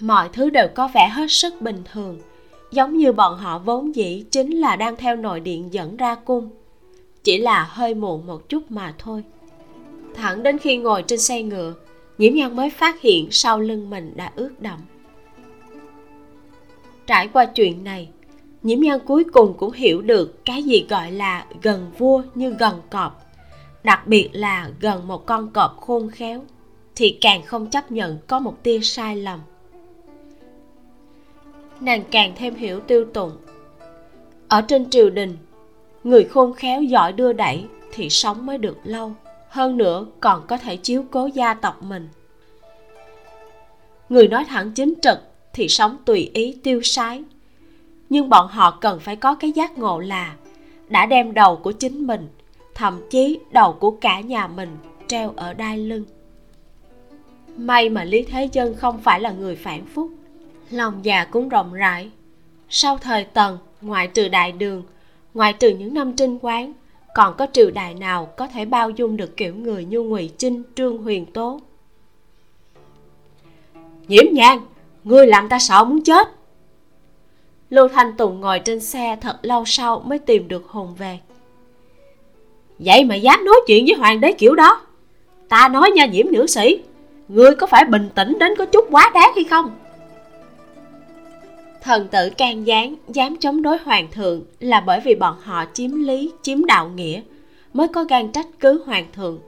Mọi thứ đều có vẻ hết sức bình thường, giống như bọn họ vốn dĩ chính là đang theo nội điện dẫn ra cung. Chỉ là hơi muộn một chút mà thôi thẳng đến khi ngồi trên xe ngựa nhiễm nhan mới phát hiện sau lưng mình đã ướt đẫm. Trải qua chuyện này nhiễm nhan cuối cùng cũng hiểu được cái gì gọi là gần vua như gần cọp, đặc biệt là gần một con cọp khôn khéo, thì càng không chấp nhận có một tia sai lầm. Nàng càng thêm hiểu tiêu tụng. Ở trên triều đình, người khôn khéo giỏi đưa đẩy thì sống mới được lâu hơn nữa, còn có thể chiếu cố gia tộc mình. Người nói thẳng chính trực thì sống tùy ý tiêu sái. Nhưng bọn họ cần phải có cái giác ngộ là đã đem đầu của chính mình, thậm chí đầu của cả nhà mình treo ở đai lưng. May mà lý thế dân không phải là người phản phúc. Lòng già cũng rộng rãi. Sau thời tần, ngoại trừ đại đường, ngoại trừ những năm trinh quán còn có triều đại nào có thể bao dung được kiểu người như ngụy chinh, trương huyền tố? Nhiễm nhang, ngươi làm ta sợ muốn chết. Lưu thanh tùng ngồi trên xe thật lâu sau mới tìm được hồn về. Vậy mà dám nói chuyện với hoàng đế kiểu đó. Ta nói nha, nhiễm nữ sĩ, ngươi có phải bình tĩnh đến có chút quá đáng hay không? Thần tử can gián dám chống đối hoàng thượng là bởi vì bọn họ chiếm lý, chiếm đạo nghĩa, mới có gan trách cứ hoàng thượng.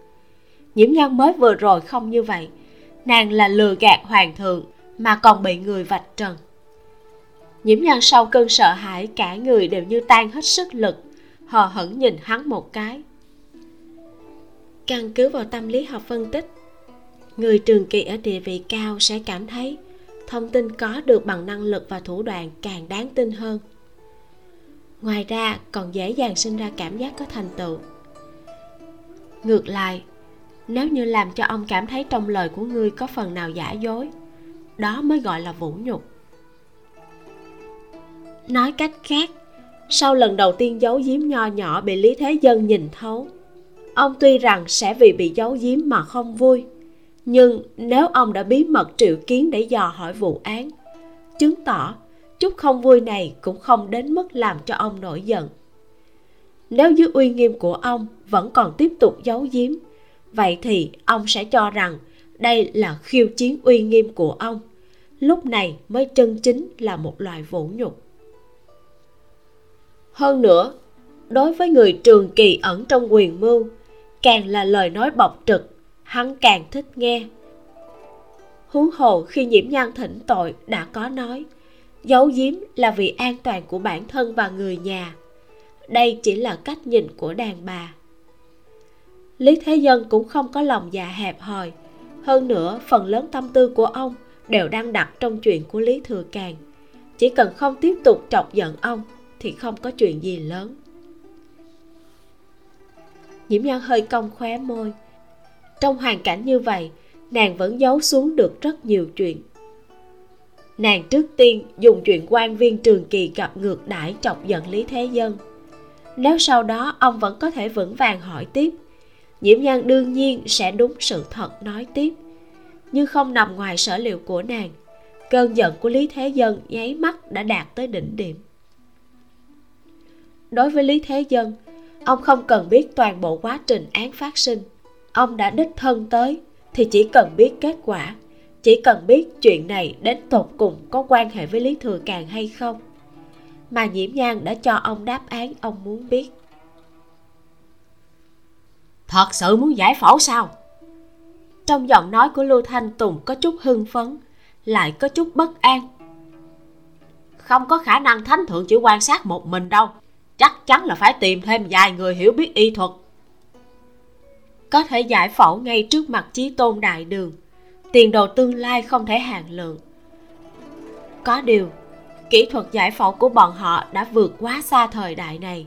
Nhiễm nhân mới vừa rồi không như vậy, nàng là lừa gạt hoàng thượng mà còn bị người vạch trần. Nhiễm nhân sau cơn sợ hãi, cả người đều như tan hết sức lực, hờ hững nhìn hắn một cái. Căn cứ vào tâm lý học phân tích, người trường kỳ ở địa vị cao sẽ cảm thấy thông tin có được bằng năng lực và thủ đoạn càng đáng tin hơn. Ngoài ra, còn dễ dàng sinh ra cảm giác có thành tựu. Ngược lại, nếu như làm cho ông cảm thấy trong lời của ngươi có phần nào giả dối, đó mới gọi là vũ nhục. Nói cách khác, sau lần đầu tiên giấu giếm nho nhỏ bị lý thế dân nhìn thấu, ông tuy rằng sẽ vì bị giấu giếm mà không vui nhưng nếu ông đã bí mật triệu kiến để dò hỏi vụ án, chứng tỏ chút không vui này cũng không đến mức làm cho ông nổi giận. Nếu dưới uy nghiêm của ông vẫn còn tiếp tục giấu giếm, vậy thì ông sẽ cho rằng đây là khiêu chiến uy nghiêm của ông. Lúc này mới chân chính là một loại vũ nhục. Hơn nữa, đối với người trường kỳ ẩn trong quyền mưu, càng là lời nói bộc trực hắn càng thích nghe. Huống hồ khi nhiễm nhan thỉnh tội đã có nói, giấu giếm là vì an toàn của bản thân và người nhà. Đây chỉ là cách nhìn của đàn bà. Lý thế dân cũng không có lòng dạ hẹp hòi. Hơn nữa, phần lớn tâm tư của ông đều đang đặt trong chuyện của lý thừa càn chỉ cần không tiếp tục chọc giận ông thì không có chuyện gì lớn. Nhiễm nhan hơi cong khóe môi trong hoàn cảnh như vậy, nàng vẫn giấu xuống được rất nhiều chuyện. Nàng trước tiên dùng chuyện quan viên trường kỳ gặp ngược đãi chọc giận lý thế dân. Nếu sau đó ông vẫn có thể vững vàng hỏi tiếp nhiễm nhan đương nhiên sẽ đúng sự thật nói tiếp. Nhưng không nằm ngoài sở liệu của nàng, cơn giận của lý thế dân nháy mắt đã đạt tới đỉnh điểm. Đối với lý thế dân, ông không cần biết toàn bộ quá trình án phát sinh ông đã đích thân tới thì chỉ cần biết kết quả chỉ cần biết chuyện này đến tột cùng có quan hệ với lý thừa càn hay không. Mà nhiễm nhan đã cho ông đáp án ông muốn biết. Thật sự muốn giải phẫu sao? Trong giọng nói của lưu thanh tùng có chút hưng phấn lại có chút bất an. Không có khả năng thánh thượng chỉ quan sát một mình đâu. Chắc chắn là phải tìm thêm vài người hiểu biết y thuật có thể giải phẫu ngay trước mặt chí tôn đại đường. Tiền đồ tương lai không thể hạn lượng. Có điều, kỹ thuật giải phẫu của bọn họ đã vượt quá xa thời đại này.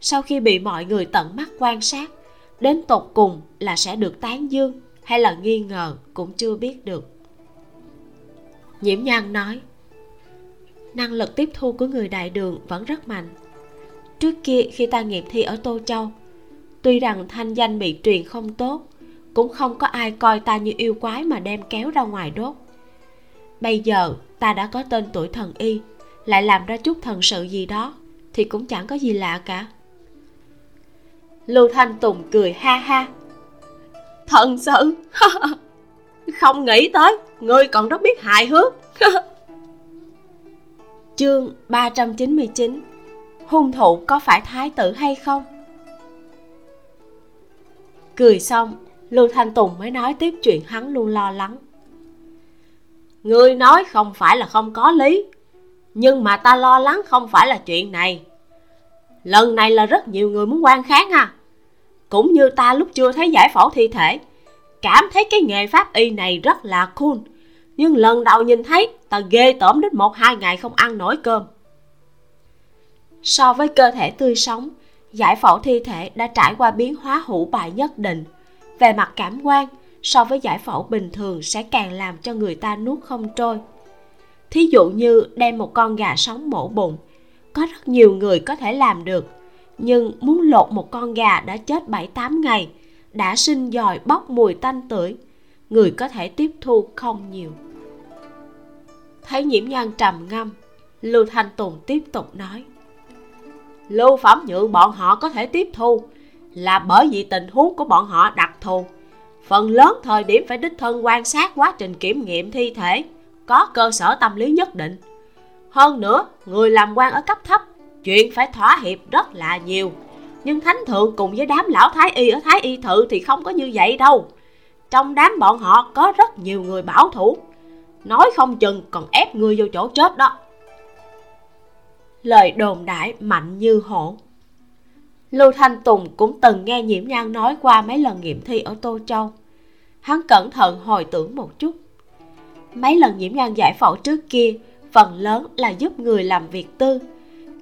Sau khi bị mọi người tận mắt quan sát, đến tột cùng là sẽ được tán dương hay là nghi ngờ cũng chưa biết được. Nhiễm nhan nói, năng lực tiếp thu của người đại đường vẫn rất mạnh. Trước kia khi ta nghiệm thi ở tô châu tuy rằng thanh danh bị truyền không tốt, cũng không có ai coi ta như yêu quái mà đem kéo ra ngoài đốt. Bây giờ, ta đã có tên tuổi thần y, lại làm ra chút thần sự gì đó, thì cũng chẳng có gì lạ cả. Lưu thanh tùng cười ha ha. Thần sự? Không nghĩ tới, ngươi còn rất biết hài hước. Chương 399 hung thủ có phải thái tử hay không? Cười xong, lưu thanh tùng mới nói tiếp chuyện hắn luôn lo lắng. Ngươi nói không phải là không có lý, nhưng mà ta lo lắng không phải là chuyện này. Lần này là rất nhiều người muốn quan kháng à cũng như ta lúc chưa thấy giải phẫu thi thể, cảm thấy cái nghề pháp y này rất là cool. Nhưng lần đầu nhìn thấy, ta ghê tởm đến một hai ngày không ăn nổi cơm. So với cơ thể tươi sống giải phẫu thi thể đã trải qua biến hóa hữu bại nhất định. Về mặt cảm quan, so với giải phẫu bình thường sẽ càng làm cho người ta nuốt không trôi. Thí dụ như đem một con gà sống mổ bụng, có rất nhiều người có thể làm được. Nhưng muốn lột một con gà đã chết 7-8 ngày, đã sinh dòi bốc mùi tanh tưởi, người có thể tiếp thu không nhiều. Thấy nhiễm nhan trầm ngâm, lưu thanh tùng tiếp tục nói lưu phẩm nhựa bọn họ có thể tiếp thu là bởi vì tình huống của bọn họ đặc thù. Phần lớn thời điểm phải đích thân quan sát quá trình kiểm nghiệm thi thể, có cơ sở tâm lý nhất định. Hơn nữa, người làm quan ở cấp thấp, chuyện phải thỏa hiệp rất là nhiều. Nhưng thánh thượng cùng với đám lão thái y ở thái y thự thì không có như vậy đâu. Trong đám bọn họ có rất nhiều người bảo thủ. Nói không chừng còn ép người vô chỗ chết đó lời đồn đại mạnh như hổ. Lưu thanh tùng cũng từng nghe nhiễm nhan nói qua mấy lần nghiệm thi ở tô châu. Hắn cẩn thận hồi tưởng một chút. Mấy lần nhiễm nhan giải phẫu trước kia, phần lớn là giúp người làm việc tư.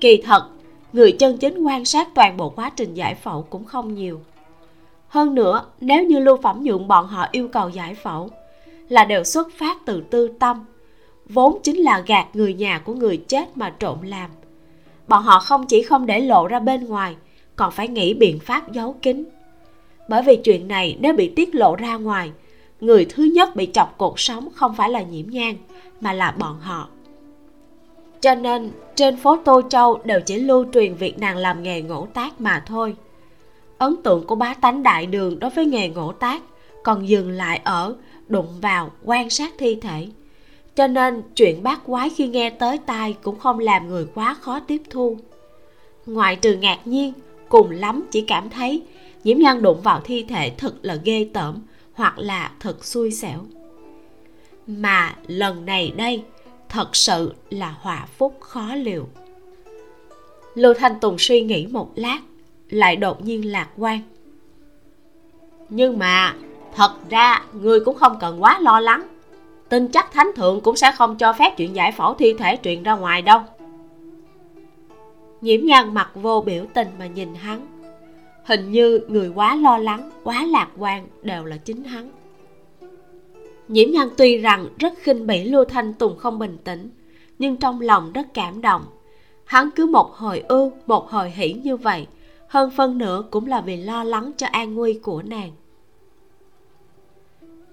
Kỳ thật, người chân chính quan sát toàn bộ quá trình giải phẫu cũng không nhiều. Hơn nữa, nếu như lưu phẩm nhượng bọn họ yêu cầu giải phẫu, là đều xuất phát từ tư tâm, vốn chính là gạt người nhà của người chết mà trộn làm bọn họ không chỉ không để lộ ra bên ngoài, còn phải nghĩ biện pháp giấu kín. Bởi vì chuyện này nếu bị tiết lộ ra ngoài, người thứ nhất bị chọc cuộc sống không phải là nhiễm nhang mà là bọn họ. Cho nên, trên phố tô châu đều chỉ lưu truyền việc nàng làm nghề ngỗ tác mà thôi. Ấn tượng của bá tánh đại đường đối với nghề ngỗ tác còn dừng lại ở đụng vào quan sát thi thể cho nên chuyện bát quái khi nghe tới tai cũng không làm người quá khó tiếp thu. Ngoại trừ ngạc nhiên, cùng lắm chỉ cảm thấy nhiễm nhân đụng vào thi thể thật là ghê tởm hoặc là thật xui xẻo. Mà lần này đây, thật sự là họa phúc khó liệu. Lưu thanh tùng suy nghĩ một lát, lại đột nhiên lạc quan. Nhưng mà, thật ra, người cũng không cần quá lo lắng tin chắc thánh thượng cũng sẽ không cho phép chuyện giải phẫu thi thể truyền ra ngoài đâu. Nhiễm nhan mặt vô biểu tình mà nhìn hắn. Hình như người quá lo lắng, quá lạc quan đều là chính hắn. Nhiễm nhan tuy rằng rất khinh bỉ lưu thanh tùng không bình tĩnh, nhưng trong lòng rất cảm động. Hắn cứ một hồi ưu một hồi hỉ như vậy, hơn phân nửa cũng là vì lo lắng cho an nguy của nàng.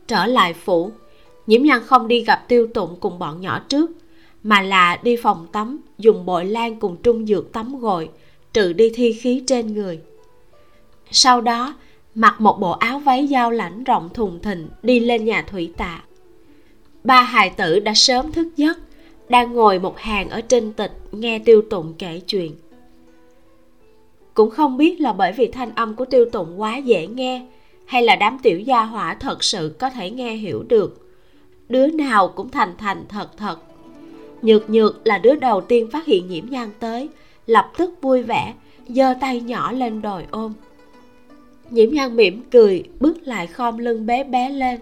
Trở lại phủ nhiễm nhan không đi gặp tiêu tụng cùng bọn nhỏ trước, mà là đi phòng tắm, dùng bội lan cùng trung dược tắm gội, trừ đi thi khí trên người. Sau đó, mặc một bộ áo váy dao lãnh rộng thùng thình đi lên nhà thủy tạ. Ba hài tử đã sớm thức giấc, đang ngồi một hàng ở trên tịch nghe tiêu tụng kể chuyện. Cũng không biết là bởi vì thanh âm của tiêu tụng quá dễ nghe, hay là đám tiểu gia hỏa thật sự có thể nghe hiểu được đứa nào cũng thành thành thật thật. Nhược nhược là đứa đầu tiên phát hiện nhiễm nhan tới, lập tức vui vẻ, giơ tay nhỏ lên đòi ôm. Nhiễm nhan mỉm cười, bước lại khom lưng bé bé lên.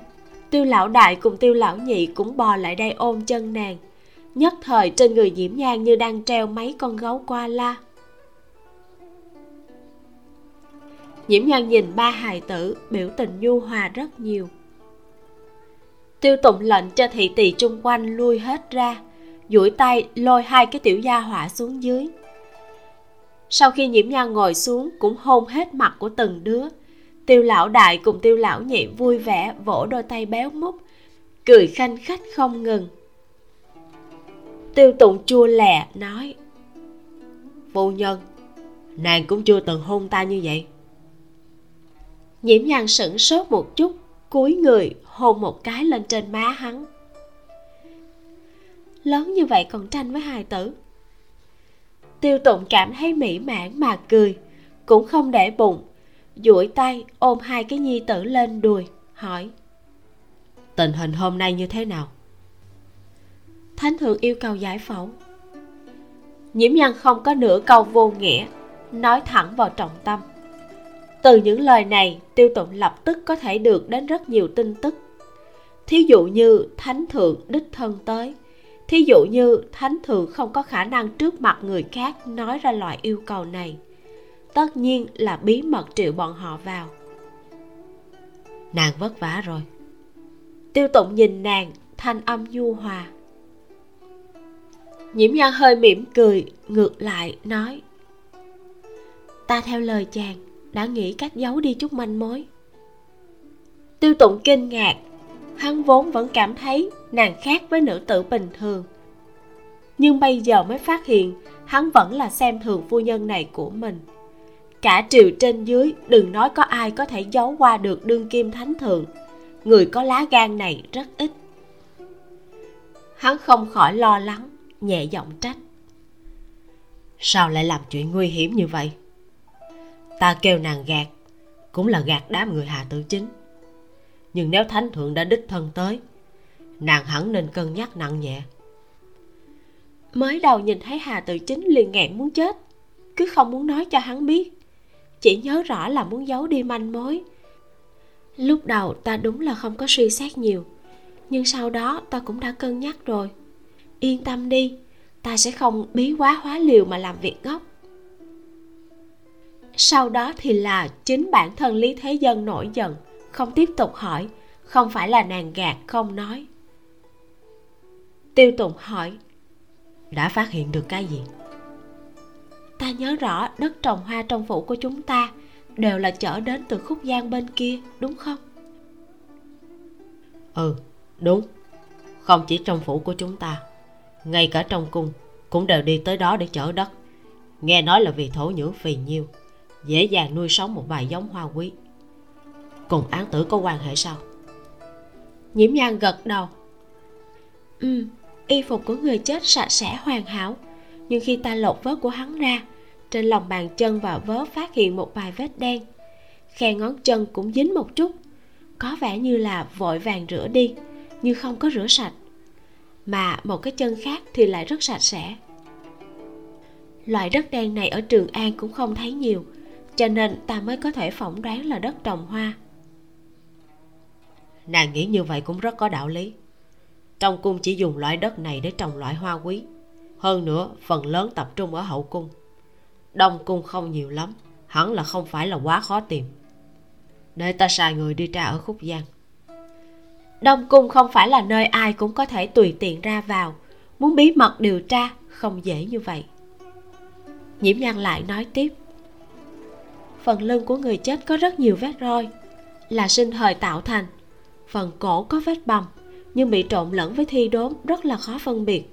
Tiêu lão đại cùng tiêu lão nhị cũng bò lại đây ôm chân nàng. Nhất thời trên người nhiễm nhan như đang treo mấy con gấu qua la. Nhiễm nhan nhìn ba hài tử, biểu tình nhu hòa rất nhiều tiêu tụng lệnh cho thị tỳ chung quanh lui hết ra, duỗi tay lôi hai cái tiểu gia hỏa xuống dưới. Sau khi nhiễm nhan ngồi xuống cũng hôn hết mặt của từng đứa. Tiêu lão đại cùng tiêu lão nhị vui vẻ vỗ đôi tay béo mút, cười khanh khách không ngừng. Tiêu tụng chua lè nói, phu nhân, nàng cũng chưa từng hôn ta như vậy. Nhiễm nhan sửng sốt một chút cúi người hôn một cái lên trên má hắn. Lớn như vậy còn tranh với hài tử. Tiêu tụng cảm thấy mỹ mãn mà cười, cũng không để bụng, duỗi tay ôm hai cái nhi tử lên đùi, hỏi, tình hình hôm nay như thế nào? Thánh thượng yêu cầu giải phẫu. Nhiễm nhân không có nửa câu vô nghĩa, nói thẳng vào trọng tâm từ những lời này tiêu tụng lập tức có thể được đến rất nhiều tin tức. Thí dụ như thánh thượng đích thân tới. Thí dụ như thánh thượng không có khả năng trước mặt người khác nói ra loại yêu cầu này. Tất nhiên là bí mật triệu bọn họ vào. Nàng vất vả rồi. Tiêu tụng nhìn nàng thanh âm nhu hòa. Nhiễm nhan hơi mỉm cười ngược lại nói ta theo lời chàng đã nghĩ cách giấu đi chút manh mối. Tiêu tụng kinh ngạc, hắn vốn vẫn cảm thấy nàng khác với nữ tử bình thường. Nhưng bây giờ mới phát hiện hắn vẫn là xem thường phu nhân này của mình. Cả triều trên dưới đừng nói có ai có thể giấu qua được đương kim thánh thượng. Người có lá gan này rất ít. Hắn không khỏi lo lắng, nhẹ giọng trách. Sao lại làm chuyện nguy hiểm như vậy? Ta kêu nàng gạt, cũng là gạt đám người hà tử chính. Nhưng nếu thánh thượng đã đích thân tới, nàng hẳn nên cân nhắc nặng nhẹ. Mới đầu nhìn thấy hà tự chính liền nghẹn muốn chết, cứ không muốn nói cho hắn biết, chỉ nhớ rõ là muốn giấu đi manh mối. Lúc đầu ta đúng là không có suy xét nhiều, nhưng sau đó ta cũng đã cân nhắc rồi. Yên tâm đi, ta sẽ không bí quá hóa liều mà làm việc ngốc sau đó thì là chính bản thân lý thế dân nổi giận, không tiếp tục hỏi, không phải là nàng gạt, không nói. Tiêu tụng hỏi, đã phát hiện được cái gì? Ta nhớ rõ, đất trồng hoa trong phủ của chúng ta đều là chở đến từ khúc giang bên kia, đúng không? Ừ đúng. Không chỉ trong phủ của chúng ta, ngay cả trong cung cũng đều đi tới đó để chở đất. Nghe nói là vì thổ nhưỡng phì nhiêu dễ dàng nuôi sống một vài giống hoa quý. Cùng án tử có quan hệ sao? Nhiễm nhan gật đầu. Ừ y phục của người chết sạch sẽ hoàn hảo. Nhưng khi ta lột vớ của hắn ra, trên lòng bàn chân và vớ phát hiện một vài vết đen. Khe ngón chân cũng dính một chút. Có vẻ như là vội vàng rửa đi, nhưng không có rửa sạch. Mà một cái chân khác thì lại rất sạch sẽ. Loại đất đen này ở trường an cũng không thấy nhiều cho nên ta mới có thể phỏng đoán là đất trồng hoa. Nàng nghĩ như vậy cũng rất có đạo lý. Trong cung chỉ dùng loại đất này để trồng loại hoa quý. Hơn nữa phần lớn tập trung ở hậu cung. Đông cung không nhiều lắm hẳn là không phải là quá khó tìm. Để ta sai người đi tra ở khúc giang. Đông cung không phải là nơi ai cũng có thể tùy tiện ra vào. Muốn bí mật điều tra không dễ như vậy. Nhiễm nhan lại nói tiếp phần lưng của người chết có rất nhiều vết roi, là sinh thời tạo thành. Phần cổ có vết bầm, nhưng bị trộn lẫn với thi đốm rất là khó phân biệt.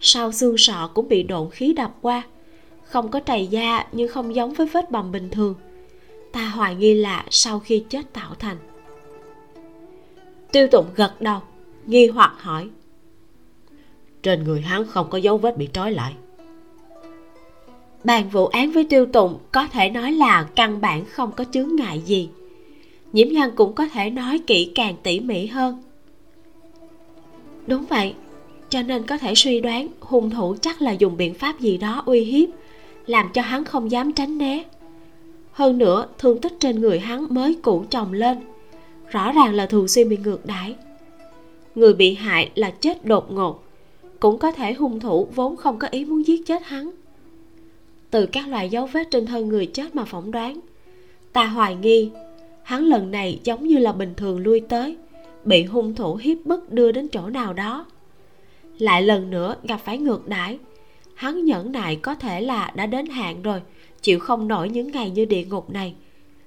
Sau xương sọ cũng bị độn khí đập qua, không có trầy da nhưng không giống với vết bầm bình thường. Ta hoài nghi là sau khi chết tạo thành. Tiêu tụng gật đầu, nghi hoặc hỏi, trên người hắn không có dấu vết bị trói lại bàn vụ án với tiêu tụng có thể nói là căn bản không có chướng ngại gì. Nhiễm nhân cũng có thể nói kỹ càng tỉ mỉ hơn. Đúng vậy, cho nên có thể suy đoán hung thủ chắc là dùng biện pháp gì đó uy hiếp, làm cho hắn không dám tránh né. Hơn nữa, thương tích trên người hắn mới cũ chồng lên, rõ ràng là thường xuyên bị ngược đãi. Người bị hại là chết đột ngột, cũng có thể hung thủ vốn không có ý muốn giết chết hắn từ các loại dấu vết trên thân người chết mà phỏng đoán. Ta hoài nghi, hắn lần này giống như là bình thường lui tới, bị hung thủ hiếp bức đưa đến chỗ nào đó. Lại lần nữa gặp phải ngược đãi, hắn nhẫn nại có thể là đã đến hạn rồi, chịu không nổi những ngày như địa ngục này.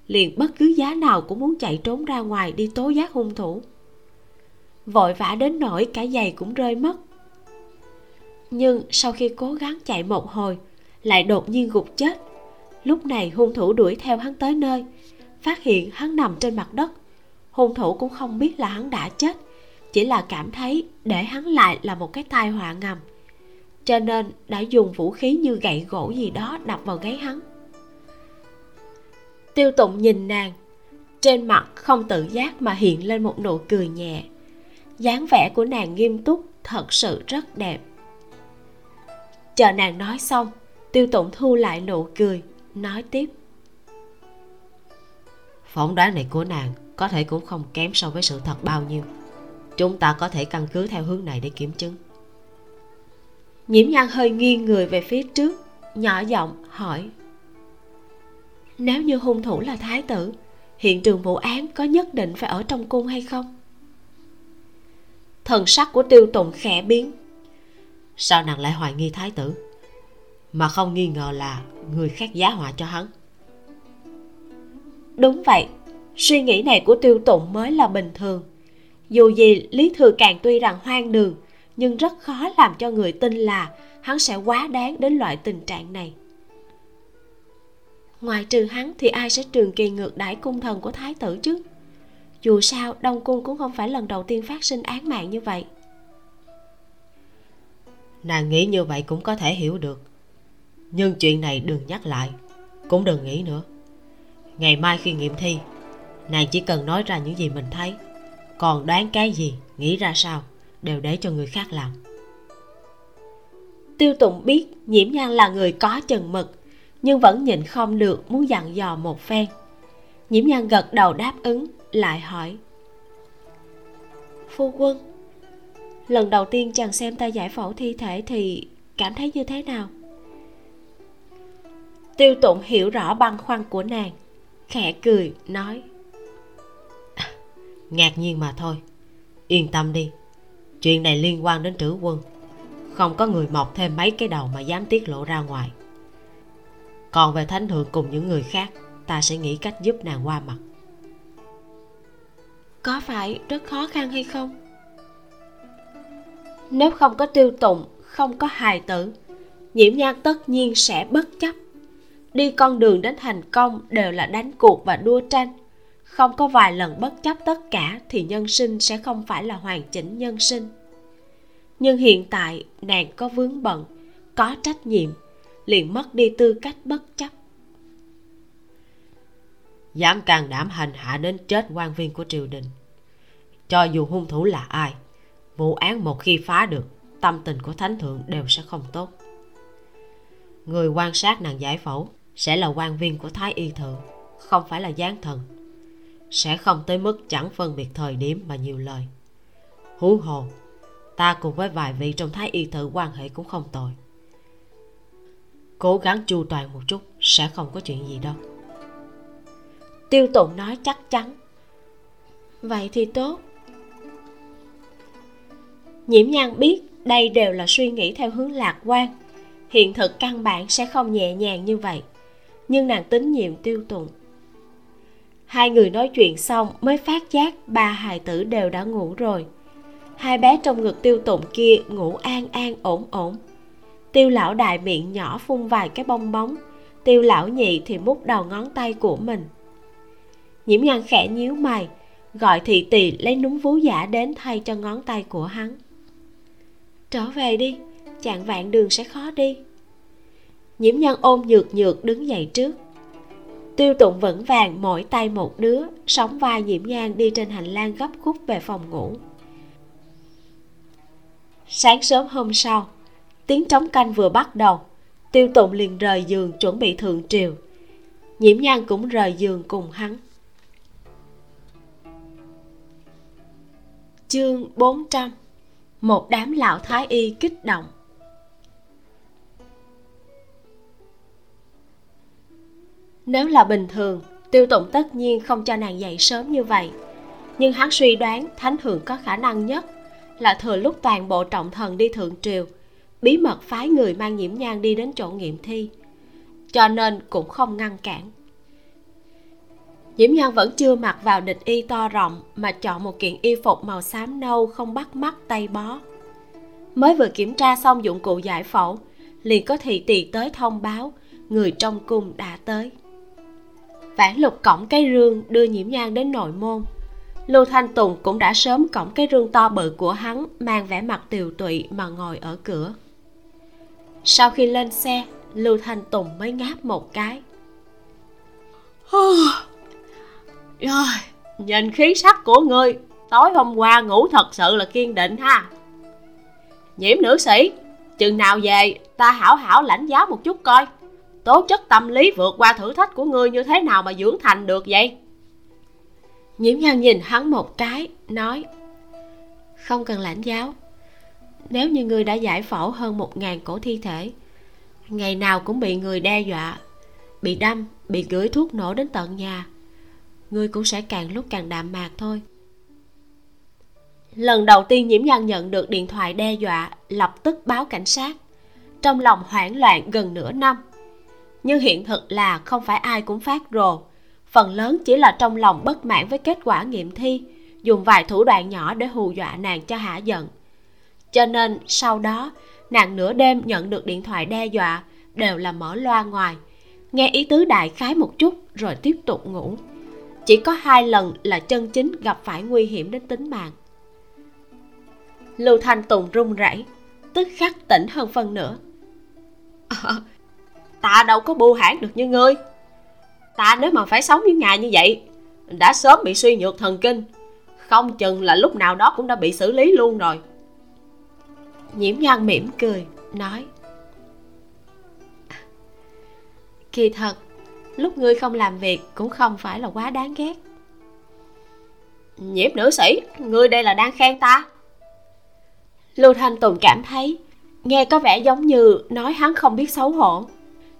Liền bất cứ giá nào cũng muốn chạy trốn ra ngoài đi tố giác hung thủ. Vội vã đến nỗi cả giày cũng rơi mất. Nhưng sau khi cố gắng chạy một hồi lại đột nhiên gục chết. Lúc này hung thủ đuổi theo hắn tới nơi, phát hiện hắn nằm trên mặt đất. Hung thủ cũng không biết là hắn đã chết, chỉ là cảm thấy để hắn lại là một cái tai họa ngầm. Cho nên đã dùng vũ khí như gậy gỗ gì đó đập vào gáy hắn. Tiêu tụng nhìn nàng, trên mặt không tự giác mà hiện lên một nụ cười nhẹ. Dáng vẻ của nàng nghiêm túc, thật sự rất đẹp. Chờ nàng nói xong tiêu tụng thu lại nụ cười nói tiếp. Phỏng đoán này của nàng có thể cũng không kém so với sự thật bao nhiêu. Chúng ta có thể căn cứ theo hướng này để kiểm chứng. Nhiễm nhan hơi nghiêng người về phía trước nhỏ giọng hỏi. Nếu như hung thủ là thái tử hiện trường vụ án có nhất định phải ở trong cung hay không? Thần sắc của tiêu tùng khẽ biến. Sao nàng lại hoài nghi thái tử mà không nghi ngờ là người khác giá họa cho hắn. Đúng vậy suy nghĩ này của tiêu tụng mới là bình thường. Dù gì lý thừa càng tuy rằng hoang đường nhưng rất khó làm cho người tin là hắn sẽ quá đáng đến loại tình trạng này. Ngoài trừ hắn thì ai sẽ trường kỳ ngược đãi cung thần của thái tử chứ? Dù sao đông cung cũng không phải lần đầu tiên phát sinh án mạng như vậy. Nàng nghĩ như vậy cũng có thể hiểu được nhưng chuyện này đừng nhắc lại. Cũng đừng nghĩ nữa. Ngày mai khi nghiệm thi, nàng chỉ cần nói ra những gì mình thấy. Còn đoán cái gì, nghĩ ra sao, đều để cho người khác làm. Tiêu tụng biết nhiễm nhan là người có chừng mực, nhưng vẫn nhịn không được muốn dặn dò một phen. Nhiễm nhan gật đầu đáp ứng, lại hỏi. Phu quân, lần đầu tiên chàng xem ta giải phẫu thi thể thì cảm thấy như thế nào? Tiêu tụng hiểu rõ băn khoăn của nàng khẽ cười nói ngạc nhiên mà thôi. Yên tâm đi chuyện này liên quan đến trữ quân. Không có người mọc thêm mấy cái đầu mà dám tiết lộ ra ngoài. Còn về thánh thượng cùng những người khác ta sẽ nghĩ cách giúp nàng qua mặt. Có phải rất khó khăn hay không? Nếu không có tiêu tụng không có hài tử nhiễm nhan tất nhiên sẽ bất chấp đi con đường đến thành công đều là đánh cuộc và đua tranh. Không có vài lần bất chấp tất cả thì nhân sinh sẽ không phải là hoàn chỉnh nhân sinh. Nhưng hiện tại, nàng có vướng bận, có trách nhiệm, liền mất đi tư cách bất chấp. Dám can đảm hành hạ đến chết quan viên của triều đình, cho dù hung thủ là ai, vụ án một khi phá được, tâm tình của thánh thượng đều sẽ không tốt. Người quan sát nàng giải phẫu sẽ là quan viên của thái y thượng, không phải là gián thần. Sẽ không tới mức chẳng phân biệt thời điểm mà nhiều lời. Hú hồ, ta cùng với vài vị trong thái y thự quan hệ cũng không tồi. Cố gắng chu toàn một chút, sẽ không có chuyện gì đâu. Tiêu tụng nói chắc chắn. Vậy thì tốt. Nhiễm nhan biết đây đều là suy nghĩ theo hướng lạc quan. Hiện thực căn bản sẽ không nhẹ nhàng như vậy nhưng nàng tín nhiệm tiêu tụng hai người nói chuyện xong mới phát giác ba hài tử đều đã ngủ rồi. Hai bé trong ngực tiêu tụng kia ngủ an an ổn ổn. Tiêu lão đại miệng nhỏ phun vài cái bong bóng. Tiêu lão nhị thì mút đầu ngón tay của mình. Nhiễm nhan khẽ nhíu mày, gọi thị tỳ lấy núm vú giả đến thay cho ngón tay của hắn. Trở về đi, chạng vạn đường sẽ khó đi nhiễm nhân ôm nhược nhược đứng dậy trước. Tiêu tụng vững vàng mỗi tay một đứa, sóng vai nhiễm nhan đi trên hành lang gấp khúc về phòng ngủ. Sáng sớm hôm sau, tiếng trống canh vừa bắt đầu, tiêu tụng liền rời giường chuẩn bị thượng triều. Nhiễm nhan cũng rời giường cùng hắn. Chương 400 một đám lão thái y kích động. Nếu là bình thường, tiêu tụng tất nhiên không cho nàng dậy sớm như vậy. Nhưng hắn suy đoán thánh thượng có khả năng nhất là thừa lúc toàn bộ trọng thần đi thượng triều, bí mật phái người mang nhiễm nhang đi đến chỗ nghiệm thi, cho nên cũng không ngăn cản. Nhiễm nhang vẫn chưa mặc vào địch y to rộng mà chọn một kiện y phục màu xám nâu không bắt mắt tay bó. Mới vừa kiểm tra xong dụng cụ giải phẫu, liền có thị tỳ tới thông báo người trong cung đã tới vãn lục cổng cái rương đưa nhiễm nhan đến nội môn. Lưu thanh tùng cũng đã sớm cổng cái rương to bự của hắn, mang vẻ mặt tiều tụy mà ngồi ở cửa. Sau khi lên xe lưu thanh tùng mới ngáp một cái. Rồi, nhìn khí sắc của ngươi tối hôm qua ngủ thật sự là kiên định ha. Nhiễm nữ sĩ, chừng nào về, ta hảo hảo lãnh giáo một chút coi tố chất tâm lý vượt qua thử thách của ngươi như thế nào mà dưỡng thành được vậy? Nhiễm nhan nhìn hắn một cái nói không cần lãnh giáo. Nếu như ngươi đã giải phẫu hơn một ngàn cổ thi thể ngày nào cũng bị người đe dọa bị đâm bị gửi thuốc nổ đến tận nhà. Ngươi cũng sẽ càng lúc càng đạm mạc thôi. Lần đầu tiên nhiễm nhan nhận được điện thoại đe dọa lập tức báo cảnh sát. Trong lòng hoảng loạn gần nửa năm nhưng hiện thực là không phải ai cũng phát rồ. Phần lớn chỉ là trong lòng bất mãn với kết quả nghiệm thi dùng vài thủ đoạn nhỏ để hù dọa nàng cho hả giận. Cho nên sau đó nàng nửa đêm nhận được điện thoại đe dọa đều là mở loa ngoài nghe ý tứ đại khái một chút rồi tiếp tục ngủ. Chỉ có hai lần là chân chính gặp phải nguy hiểm đến tính mạng. Lưu thanh tùng run rẩy tức khắc tỉnh hơn phân nữa à, ờ, ta đâu có bu hãn được như ngươi. Ta nếu mà phải sống với ngài như vậy, đã sớm bị suy nhược thần kinh, không chừng là lúc nào đó cũng đã bị xử lý luôn rồi. Nhiễm nhan mỉm cười, nói, kỳ thật, lúc ngươi không làm việc cũng không phải là quá đáng ghét. Nhiễm nữ sĩ, ngươi đây là đang khen ta. Lưu thanh tùng cảm thấy, nghe có vẻ giống như nói hắn không biết xấu hổ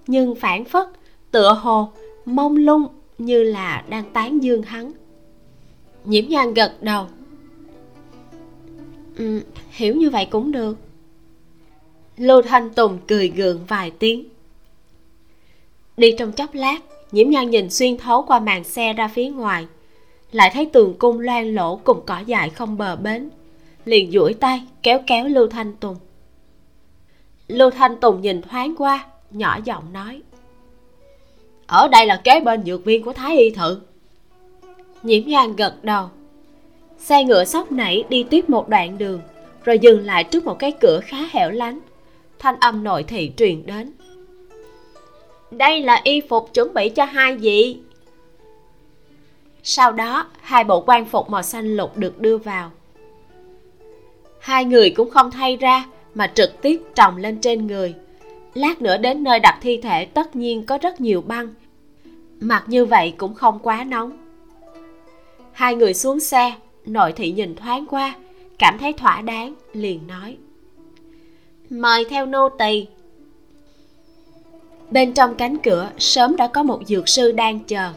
nhưng phản phất tựa hồ mông lung như là đang tán dương hắn. Nhiễm nhan gật đầu. Ừ, hiểu như vậy cũng được. Lưu thanh tùng cười gượng vài tiếng. Đi trong chốc lát nhiễm nhan nhìn xuyên thấu qua màn xe ra phía ngoài. Lại thấy tường cung loang lỗ cùng cỏ dại không bờ bến. Liền duỗi tay kéo kéo lưu thanh tùng. Lưu thanh tùng nhìn thoáng qua nhỏ giọng nói. Ở đây là kế bên dược viên của thái y thự. Nhiễm nhan gật đầu. Xe ngựa sóc nảy đi tiếp một đoạn đường, rồi dừng lại trước một cái cửa khá hẻo lánh. Thanh âm nội thị truyền đến. Đây là y phục chuẩn bị cho hai vị. Sau đó, hai bộ quan phục màu xanh lục được đưa vào. Hai người cũng không thay ra, mà trực tiếp trồng lên trên người lát nữa đến nơi đặt thi thể, tất nhiên có rất nhiều băng. Mặc như vậy cũng không quá nóng. Hai người xuống xe, nội thị nhìn thoáng qua, cảm thấy thỏa đáng, liền nói. Mời theo nô tỳ. Bên trong cánh cửa, sớm đã có một dược sư đang chờ.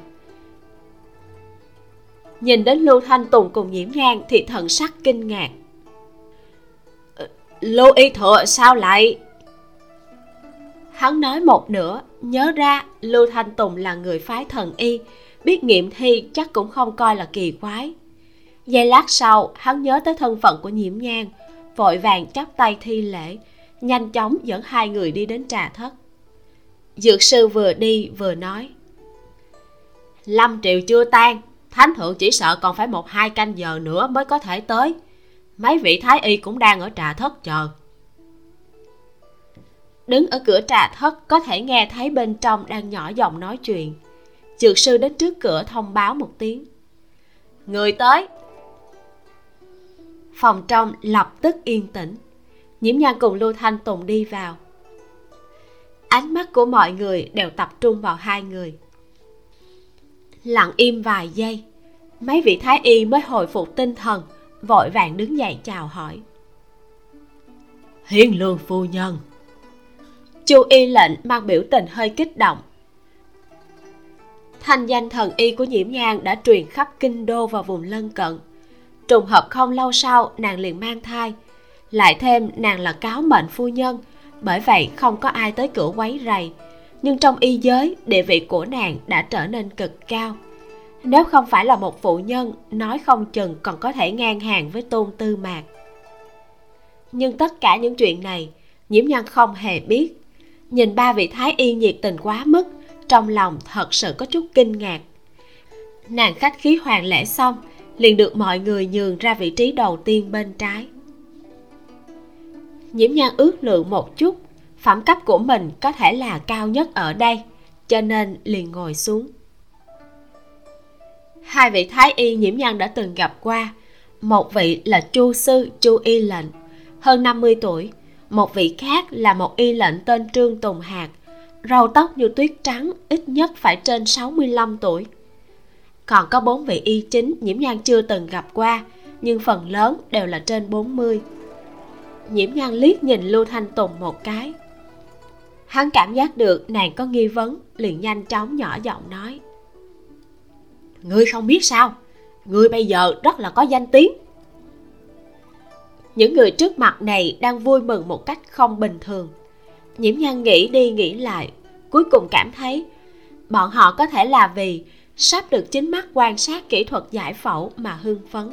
Nhìn đến lưu thanh tùng cùng nhiễm ngang thì thần sắc kinh ngạc. Ờ, lưu y thừa sao lại hắn nói một nửa, nhớ ra lưu thanh tùng là người phái thần y, biết nghiệm thi chắc cũng không coi là kỳ quái. Giây lát sau, hắn nhớ tới thân phận của nhiễm nhang vội vàng chắp tay thi lễ, nhanh chóng dẫn hai người đi đến trà thất. Dược sư vừa đi vừa nói, lâm triệu chưa tan, thánh thượng chỉ sợ còn phải một hai canh giờ nữa mới có thể tới. Mấy vị thái y cũng đang ở trà thất chờ đứng ở cửa trà thất có thể nghe thấy bên trong đang nhỏ giọng nói chuyện. Dược sư đến trước cửa thông báo một tiếng. Người tới. Phòng trong lập tức yên tĩnh. Nhiễm nhan cùng lưu thanh tùng đi vào. Ánh mắt của mọi người đều tập trung vào hai người. Lặng im vài giây, mấy vị thái y mới hồi phục tinh thần, vội vàng đứng dậy chào hỏi. Hiên lương phu nhân chu y lệnh mang biểu tình hơi kích động. Thanh danh thần y của nhiễm nhang đã truyền khắp kinh đô và vùng lân cận. Trùng hợp không lâu sau, nàng liền mang thai. Lại thêm, nàng là cáo mệnh phu nhân, bởi vậy không có ai tới cửa quấy rầy. Nhưng trong y giới, địa vị của nàng đã trở nên cực cao. Nếu không phải là một phụ nhân, nói không chừng còn có thể ngang hàng với tôn tư mạc. Nhưng tất cả những chuyện này, nhiễm nhân không hề biết nhìn ba vị thái y nhiệt tình quá mức, trong lòng thật sự có chút kinh ngạc. Nàng khách khí hoàng lễ xong, liền được mọi người nhường ra vị trí đầu tiên bên trái. Nhiễm nhan ước lượng một chút, phẩm cấp của mình có thể là cao nhất ở đây, cho nên liền ngồi xuống. Hai vị thái y nhiễm nhan đã từng gặp qua, một vị là chu sư chu y lệnh, hơn 50 tuổi một vị khác là một y lệnh tên trương tùng hạt râu tóc như tuyết trắng, ít nhất phải trên 65 tuổi. Còn có bốn vị y chính nhiễm nhan chưa từng gặp qua, nhưng phần lớn đều là trên 40 nhiễm nhan liếc nhìn lưu thanh tùng một cái. Hắn cảm giác được nàng có nghi vấn, liền nhanh chóng nhỏ giọng nói. Ngươi không biết sao? Ngươi bây giờ rất là có danh tiếng những người trước mặt này đang vui mừng một cách không bình thường. Nhiễm nhan nghĩ đi nghĩ lại, cuối cùng cảm thấy bọn họ có thể là vì sắp được chính mắt quan sát kỹ thuật giải phẫu mà hưng phấn.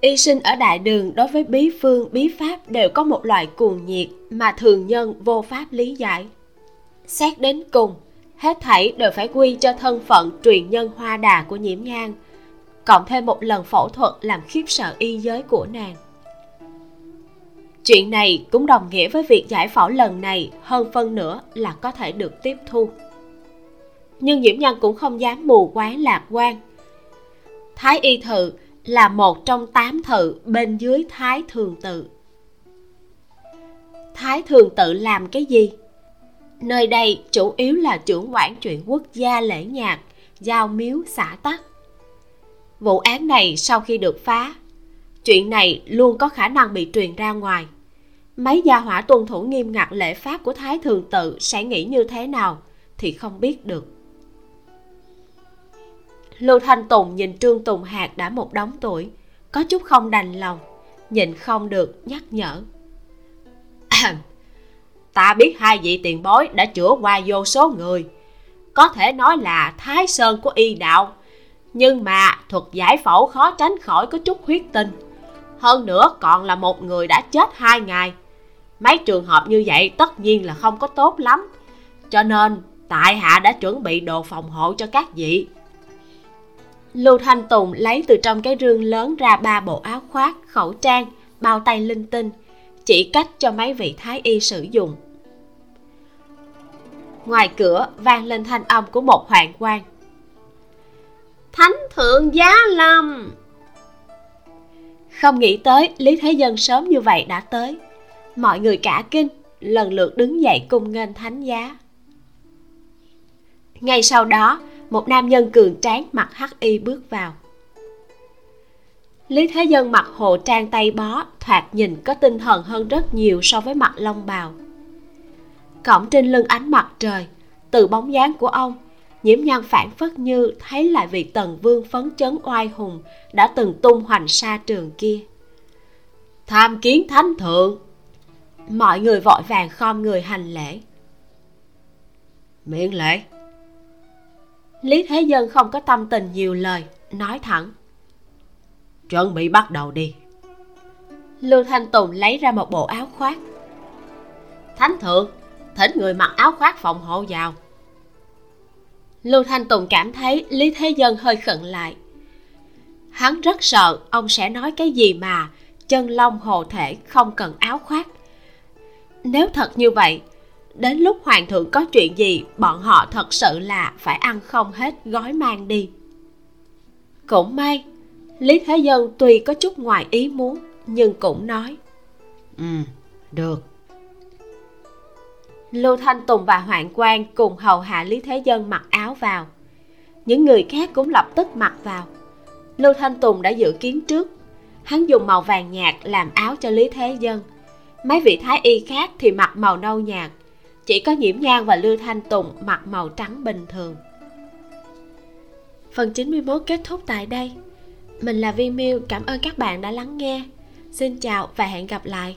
Y sinh ở đại đường đối với bí phương, bí pháp đều có một loại cuồng nhiệt mà thường nhân vô pháp lý giải. Xét đến cùng, hết thảy đều phải quy cho thân phận truyền nhân hoa đà của nhiễm nhang cộng thêm một lần phẫu thuật làm khiếp sợ y giới của nàng chuyện này cũng đồng nghĩa với việc giải phẫu lần này, hơn phân nữa là có thể được tiếp thu. Nhưng nhiễm nhân cũng không dám mù quáng lạc quan. Thái y thự là một trong tám thự bên dưới thái thường tự. Thái thường tự làm cái gì? Nơi đây chủ yếu là trưởng quản chuyện quốc gia lễ nhạc, giao miếu, xã tắc. Vụ án này sau khi được phá, chuyện này luôn có khả năng bị truyền ra ngoài mấy gia hỏa tuân thủ nghiêm ngặt lễ pháp của thái thường tự sẽ nghĩ như thế nào thì không biết được. Lưu thanh tùng nhìn trương tùng hạt đã một đống tuổi, có chút không đành lòng nhìn không được nhắc nhở. Ta biết hai vị tiền bối đã chữa qua vô số người, có thể nói là thái sơn của y đạo, nhưng mà thuật giải phẫu khó tránh khỏi có chút huyết tinh. Hơn nữa còn là một người đã chết hai ngày mấy trường hợp như vậy tất nhiên là không có tốt lắm. Cho nên, tại hạ đã chuẩn bị đồ phòng hộ cho các vị. Lưu thanh tùng lấy từ trong cái rương lớn ra ba bộ áo khoác, khẩu trang, bao tay linh tinh, chỉ cách cho mấy vị thái y sử dụng. Ngoài cửa, vang lên thanh âm của một hoàng quan. Thánh thượng giá lâm! Không nghĩ tới lý thế dân sớm như vậy đã tới mọi người cả kinh, lần lượt đứng dậy cung nghênh thánh giá. Ngay sau đó, một nam nhân cường tráng mặc hắc y bước vào. Lý thế dân mặc hồ trang tay bó, thoạt nhìn có tinh thần hơn rất nhiều so với mặt long bào. Cổng trên lưng ánh mặt trời, từ bóng dáng của ông, nhiễm nhan phản phất như thấy lại vị tần vương phấn chấn oai hùng đã từng tung hoành xa trường kia. Tham kiến thánh thượng! Mọi người vội vàng khom người hành lễ. Miễn lễ. Lý thế dân không có tâm tình nhiều lời nói thẳng. Chuẩn bị bắt đầu đi. Lưu thanh tùng lấy ra một bộ áo khoác. Thánh thượng thỉnh người mặc áo khoác phòng hộ vào. Lưu thanh tùng cảm thấy lý thế dân hơi khẩn lại. Hắn rất sợ ông sẽ nói cái gì mà chân long hồ thể không cần áo khoác nếu thật như vậy đến lúc hoàng thượng có chuyện gì bọn họ thật sự là phải ăn không hết gói mang đi. Cũng may lý thế dân tuy có chút ngoài ý muốn nhưng cũng nói ừ được. Lưu thanh tùng và hoạn quan cùng hầu hạ lý thế dân mặc áo vào. Những người khác cũng lập tức mặc vào. Lưu thanh tùng đã dự kiến trước hắn dùng màu vàng nhạt làm áo cho lý thế dân mấy vị thái y khác thì mặc màu nâu nhạt, chỉ có nhiễm nhang và lưu thanh tùng mặc màu trắng bình thường. Phần 91 kết thúc tại đây. Mình là vi miu cảm ơn các bạn đã lắng nghe. Xin chào và hẹn gặp lại.